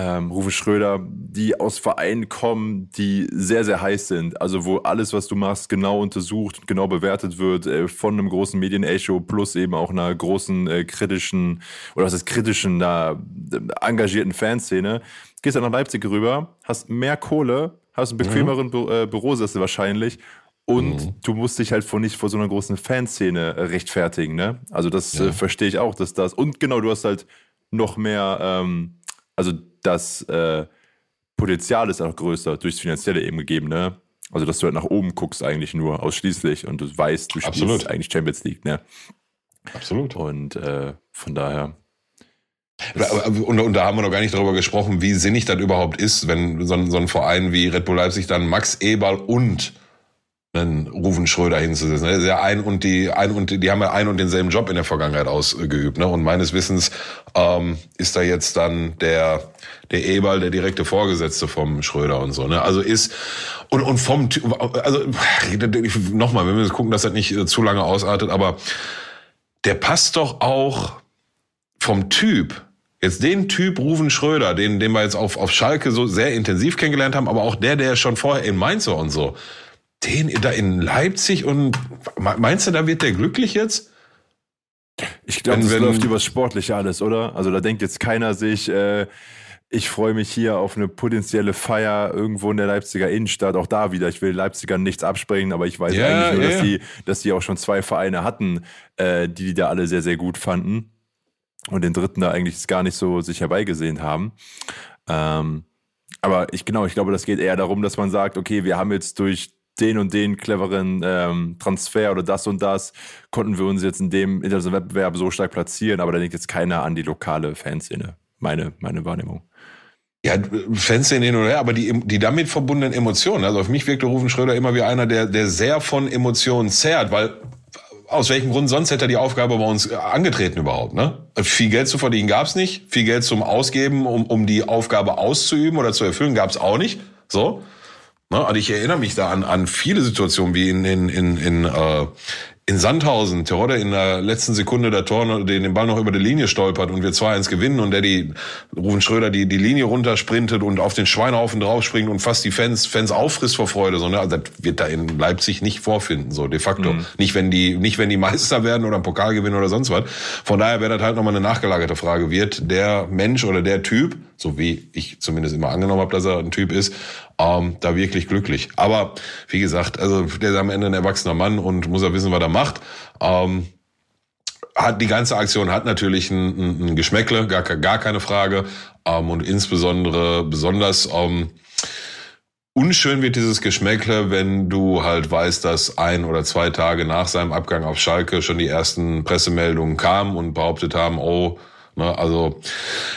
Speaker 2: ähm, Rufe Schröder, die aus Vereinen kommen, die sehr, sehr heiß sind. Also wo alles, was du machst, genau untersucht und genau bewertet wird äh, von einem großen Medien-Echo plus eben auch einer großen äh, kritischen, oder was ist kritischen, einer äh, engagierten Fanszene. Gehst dann nach Leipzig rüber, hast mehr Kohle, hast einen mhm. bequemeren mhm. Bü äh, Bürosessel wahrscheinlich und mhm. du musst dich halt vor nicht vor so einer großen Fanszene äh, rechtfertigen, ne? Also das ja. äh, verstehe ich auch, dass das und genau, du hast halt noch mehr, ähm, also das äh, Potenzial ist auch größer durchs Finanzielle eben gegeben, ne? Also, dass du halt nach oben guckst eigentlich nur ausschließlich und du weißt, du spielst Absolut. eigentlich Champions League, ne?
Speaker 3: Absolut.
Speaker 2: Und äh, von daher.
Speaker 3: Und, und, da haben wir noch gar nicht darüber gesprochen, wie sinnig das überhaupt ist, wenn so ein, so ein Verein wie Red Bull Leipzig dann Max Eberl und einen Rufen Schröder hinzusetzen. Das ist ja ein und die, ein und die, die haben ja einen und denselben Job in der Vergangenheit ausgeübt. Ne? Und meines Wissens ähm, ist da jetzt dann der, der Eberl der direkte Vorgesetzte vom Schröder und so. Ne? Also ist und, und vom also nochmal, wir gucken, dass das nicht äh, zu lange ausartet, aber der passt doch auch vom Typ Jetzt den Typ Ruven Schröder, den, den wir jetzt auf, auf Schalke so sehr intensiv kennengelernt haben, aber auch der, der schon vorher in Mainz war und so, den da in Leipzig und meinst du, da wird der glücklich jetzt?
Speaker 2: Ich glaube, das läuft übers Sportliche alles, oder? Also da denkt jetzt keiner sich, äh, ich freue mich hier auf eine potenzielle Feier irgendwo in der Leipziger Innenstadt. Auch da wieder, ich will Leipziger nichts abspringen, aber ich weiß ja, eigentlich nur, ja, dass, die, dass die auch schon zwei Vereine hatten, äh, die die da alle sehr, sehr gut fanden und den dritten da eigentlich gar nicht so sich herbeigesehen haben. Ähm, aber ich genau, ich glaube, das geht eher darum, dass man sagt, okay, wir haben jetzt durch den und den cleveren ähm, Transfer oder das und das, konnten wir uns jetzt in dem internationalen Wettbewerb so stark platzieren, aber da denkt jetzt keiner an die lokale Fanszene. Meine, meine Wahrnehmung.
Speaker 3: Ja, Fanszene hin oder her, aber die, die damit verbundenen Emotionen. Also auf mich wirkte Rufen Schröder immer wie einer, der, der sehr von Emotionen zehrt, weil aus welchem Grund sonst hätte er die Aufgabe bei uns angetreten überhaupt, ne? Viel Geld zu verdienen gab's nicht, viel Geld zum Ausgeben, um, um die Aufgabe auszuüben oder zu erfüllen, gab's auch nicht. So. Ne? Also ich erinnere mich da an, an viele Situationen, wie in, in, in, in äh, in Sandhausen, Terodde in der letzten Sekunde der Tor den, den Ball noch über die Linie stolpert und wir 2-1 gewinnen und der die, Rufen Schröder die, die Linie runtersprintet und auf den Schweinehaufen draufspringt und fast die Fans, Fans auffrisst vor Freude, so, ne? Also das wird da in Leipzig nicht vorfinden, so de facto. Mhm. Nicht wenn die, nicht wenn die Meister werden oder einen Pokal gewinnen oder sonst was. Von daher wäre das halt nochmal eine nachgelagerte Frage. Wird der Mensch oder der Typ, so wie ich zumindest immer angenommen habe, dass er ein Typ ist, ähm, da wirklich glücklich. Aber wie gesagt, also der ist am Ende ein erwachsener Mann und muss er wissen, was er macht. Ähm, hat die ganze Aktion hat natürlich ein, ein Geschmäckle, gar, gar keine Frage. Ähm, und insbesondere besonders ähm, unschön wird dieses Geschmäckle, wenn du halt weißt, dass ein oder zwei Tage nach seinem Abgang auf Schalke schon die ersten Pressemeldungen kamen und behauptet haben, oh, Ne? Also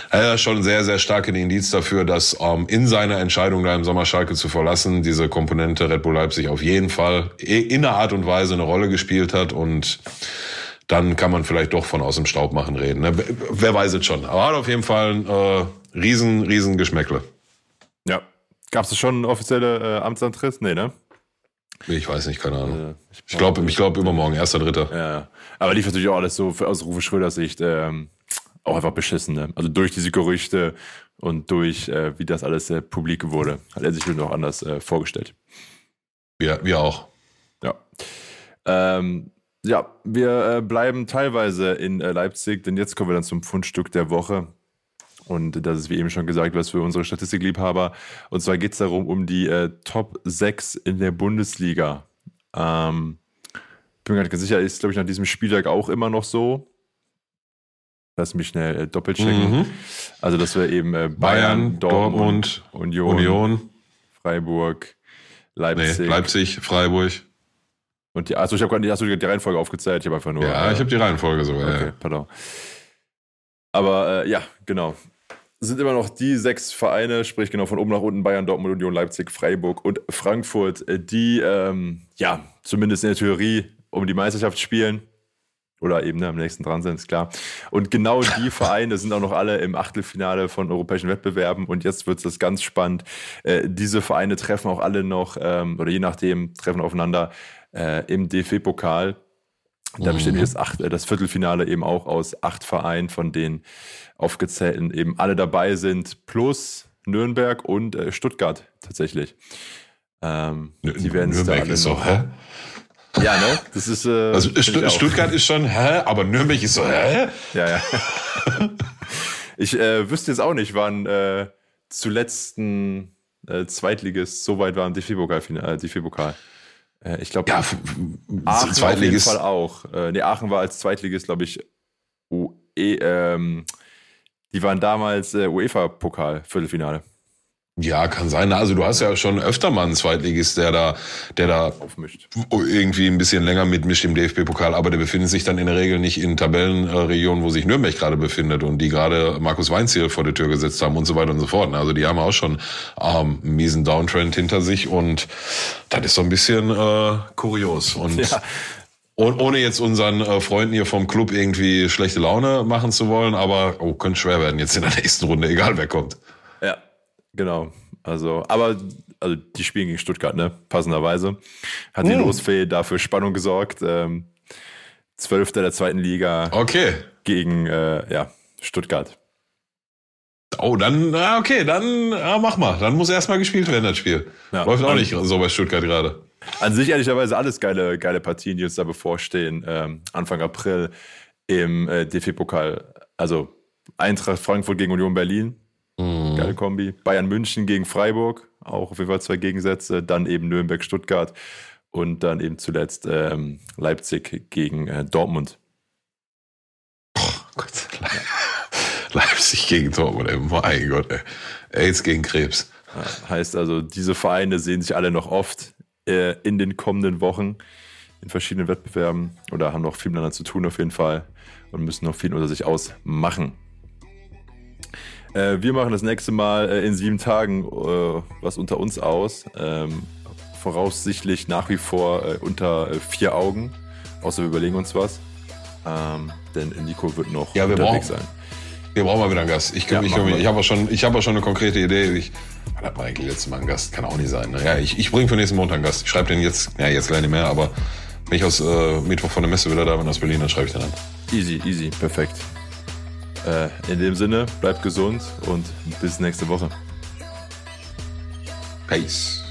Speaker 3: er ist schon sehr, sehr starke Indiz dafür, dass ähm, in seiner Entscheidung, da im Sommer Schalke zu verlassen, diese Komponente Red Bull Leipzig auf jeden Fall in einer Art und Weise eine Rolle gespielt hat und dann kann man vielleicht doch von aus dem Staub machen reden. Ne? Wer weiß es schon. Aber hat auf jeden Fall ein äh, riesen, riesen Geschmäckle.
Speaker 2: Ja. Gab es schon offizielle äh, Amtsantritt? Nee, ne?
Speaker 3: Ich weiß nicht, keine Ahnung. Ich glaube, ich glaube übermorgen, erster, dritter.
Speaker 2: Ja, aber lief natürlich auch alles so aus Rufe Schröders Sicht ähm, auch einfach beschissen. Ne? Also durch diese Gerüchte und durch, äh, wie das alles äh, publik wurde, hat er sich noch anders äh, vorgestellt.
Speaker 3: Wir, wir auch.
Speaker 2: Ja. Ähm, ja, wir äh, bleiben teilweise in äh, Leipzig, denn jetzt kommen wir dann zum Fundstück der Woche. Und das ist, wie eben schon gesagt, was für unsere Statistikliebhaber. Und zwar geht es darum, um die äh, Top 6 in der Bundesliga. Ähm, bin mir gar nicht ganz sicher, ist, glaube ich, nach diesem Spieltag auch immer noch so. Lass mich schnell äh, doppelt checken. Mhm. Also, das wäre eben äh, Bayern, Bayern, Dortmund, Dortmund, Union, Union, Freiburg, Leipzig. Nee,
Speaker 3: Leipzig, Freiburg.
Speaker 2: Und die, also ich habe gerade nicht, die Reihenfolge aufgezählt, ich habe einfach nur.
Speaker 3: Ja, äh, ich habe die Reihenfolge sogar. Okay, ja.
Speaker 2: pardon. Aber äh, ja, genau. Sind immer noch die sechs Vereine, sprich genau von oben nach unten Bayern, Dortmund, Union, Leipzig, Freiburg und Frankfurt, äh, die ähm, ja zumindest in der Theorie um die Meisterschaft spielen oder eben ne, am nächsten dran sind, ist klar. Und genau die [LAUGHS] Vereine sind auch noch alle im Achtelfinale von europäischen Wettbewerben und jetzt wird es ganz spannend. Äh, diese Vereine treffen auch alle noch, ähm, oder je nachdem, treffen aufeinander äh, im DFB-Pokal. Da mhm. besteht das, acht, äh, das Viertelfinale eben auch aus acht Vereinen, von denen aufgezählten eben alle dabei sind, plus Nürnberg und äh, Stuttgart tatsächlich. Ähm,
Speaker 3: die werden Nürnberg ist noch, hä?
Speaker 2: Ja, ne? Das ist. Äh,
Speaker 3: also St Stuttgart ist schon, hä? Aber Nürnberg ist so, hä?
Speaker 2: Ja, ja. ich äh, wüsste jetzt auch nicht, wann äh, zuletzt ein äh, Zweitligist so weit war im DFB-Pokal. Äh, DFB-Pokal. Äh, ich glaube,
Speaker 3: ja,
Speaker 2: Aachen auf jeden Fall auch. Äh, nee, Aachen war als Zweitligist, glaube ich, UE, ähm, die waren damals äh, UEFA-Pokal-Viertelfinale.
Speaker 3: Ja, kann sein. Also du hast ja schon öfter mal einen Zweitligist, der da, der da aufmischt. irgendwie ein bisschen länger mitmischt im DFB-Pokal, aber der befindet sich dann in der Regel nicht in Tabellenregionen, wo sich Nürnberg gerade befindet und die gerade Markus Weinziel vor der Tür gesetzt haben und so weiter und so fort. Also die haben auch schon ähm, einen miesen Downtrend hinter sich und das ist so ein bisschen äh, kurios. Und ja. Und ohne jetzt unseren äh, Freunden hier vom Club irgendwie schlechte Laune machen zu wollen, aber oh, könnte schwer werden jetzt in der nächsten Runde, egal wer kommt.
Speaker 2: Ja, Genau. Also, aber also die spielen gegen Stuttgart, ne? Passenderweise. Hat die hm. Losfee dafür Spannung gesorgt. Ähm, Zwölfter der zweiten Liga.
Speaker 3: Okay.
Speaker 2: Gegen äh, ja, Stuttgart.
Speaker 3: Oh, dann, okay, dann ja, mach mal. Dann muss erstmal gespielt werden, das Spiel.
Speaker 2: Ja.
Speaker 3: Läuft auch nicht so bei Stuttgart gerade.
Speaker 2: An sich ehrlicherweise alles geile, geile Partien, die uns da bevorstehen. Ähm, Anfang April im äh, DFB-Pokal. Also Eintracht Frankfurt gegen Union Berlin. Geile Kombi. Bayern München gegen Freiburg. Auch auf jeden Fall zwei Gegensätze. Dann eben Nürnberg-Stuttgart. Und dann eben zuletzt ähm, Leipzig gegen äh, Dortmund.
Speaker 3: Gott. [LAUGHS] Leipzig gegen Dortmund, ey. Mein Gott, ey. AIDS gegen Krebs.
Speaker 2: Ja, heißt also, diese Vereine sehen sich alle noch oft äh, in den kommenden Wochen in verschiedenen Wettbewerben oder haben noch viel miteinander zu tun auf jeden Fall und müssen noch viel unter sich ausmachen. Äh, wir machen das nächste Mal äh, in sieben Tagen äh, was unter uns aus. Ähm, voraussichtlich nach wie vor äh, unter äh, vier Augen, außer wir überlegen uns was. Ähm, denn Nico wird noch
Speaker 3: Ja, wir
Speaker 2: unterwegs
Speaker 3: brauchen-
Speaker 2: sein.
Speaker 3: Wir brauchen mal wieder einen Gast. Ich,
Speaker 2: Ja,
Speaker 3: ich, ich, habe auch schon, ich auch schon eine konkrete Idee. Ich, wann hat eigentlich letztes Mal einen Gast? Kann auch nicht sein. Ne? Ja, ich, ich bringe für nächsten Montag einen Gast. Ich schreibe den jetzt, ja, jetzt leider nicht mehr, aber wenn ich aus äh, Mittwoch von der Messe wieder da bin aus Berlin, dann schreibe ich den an.
Speaker 2: Easy, easy, perfekt. Äh, in dem Sinne, bleibt gesund und bis nächste Woche.
Speaker 3: Peace.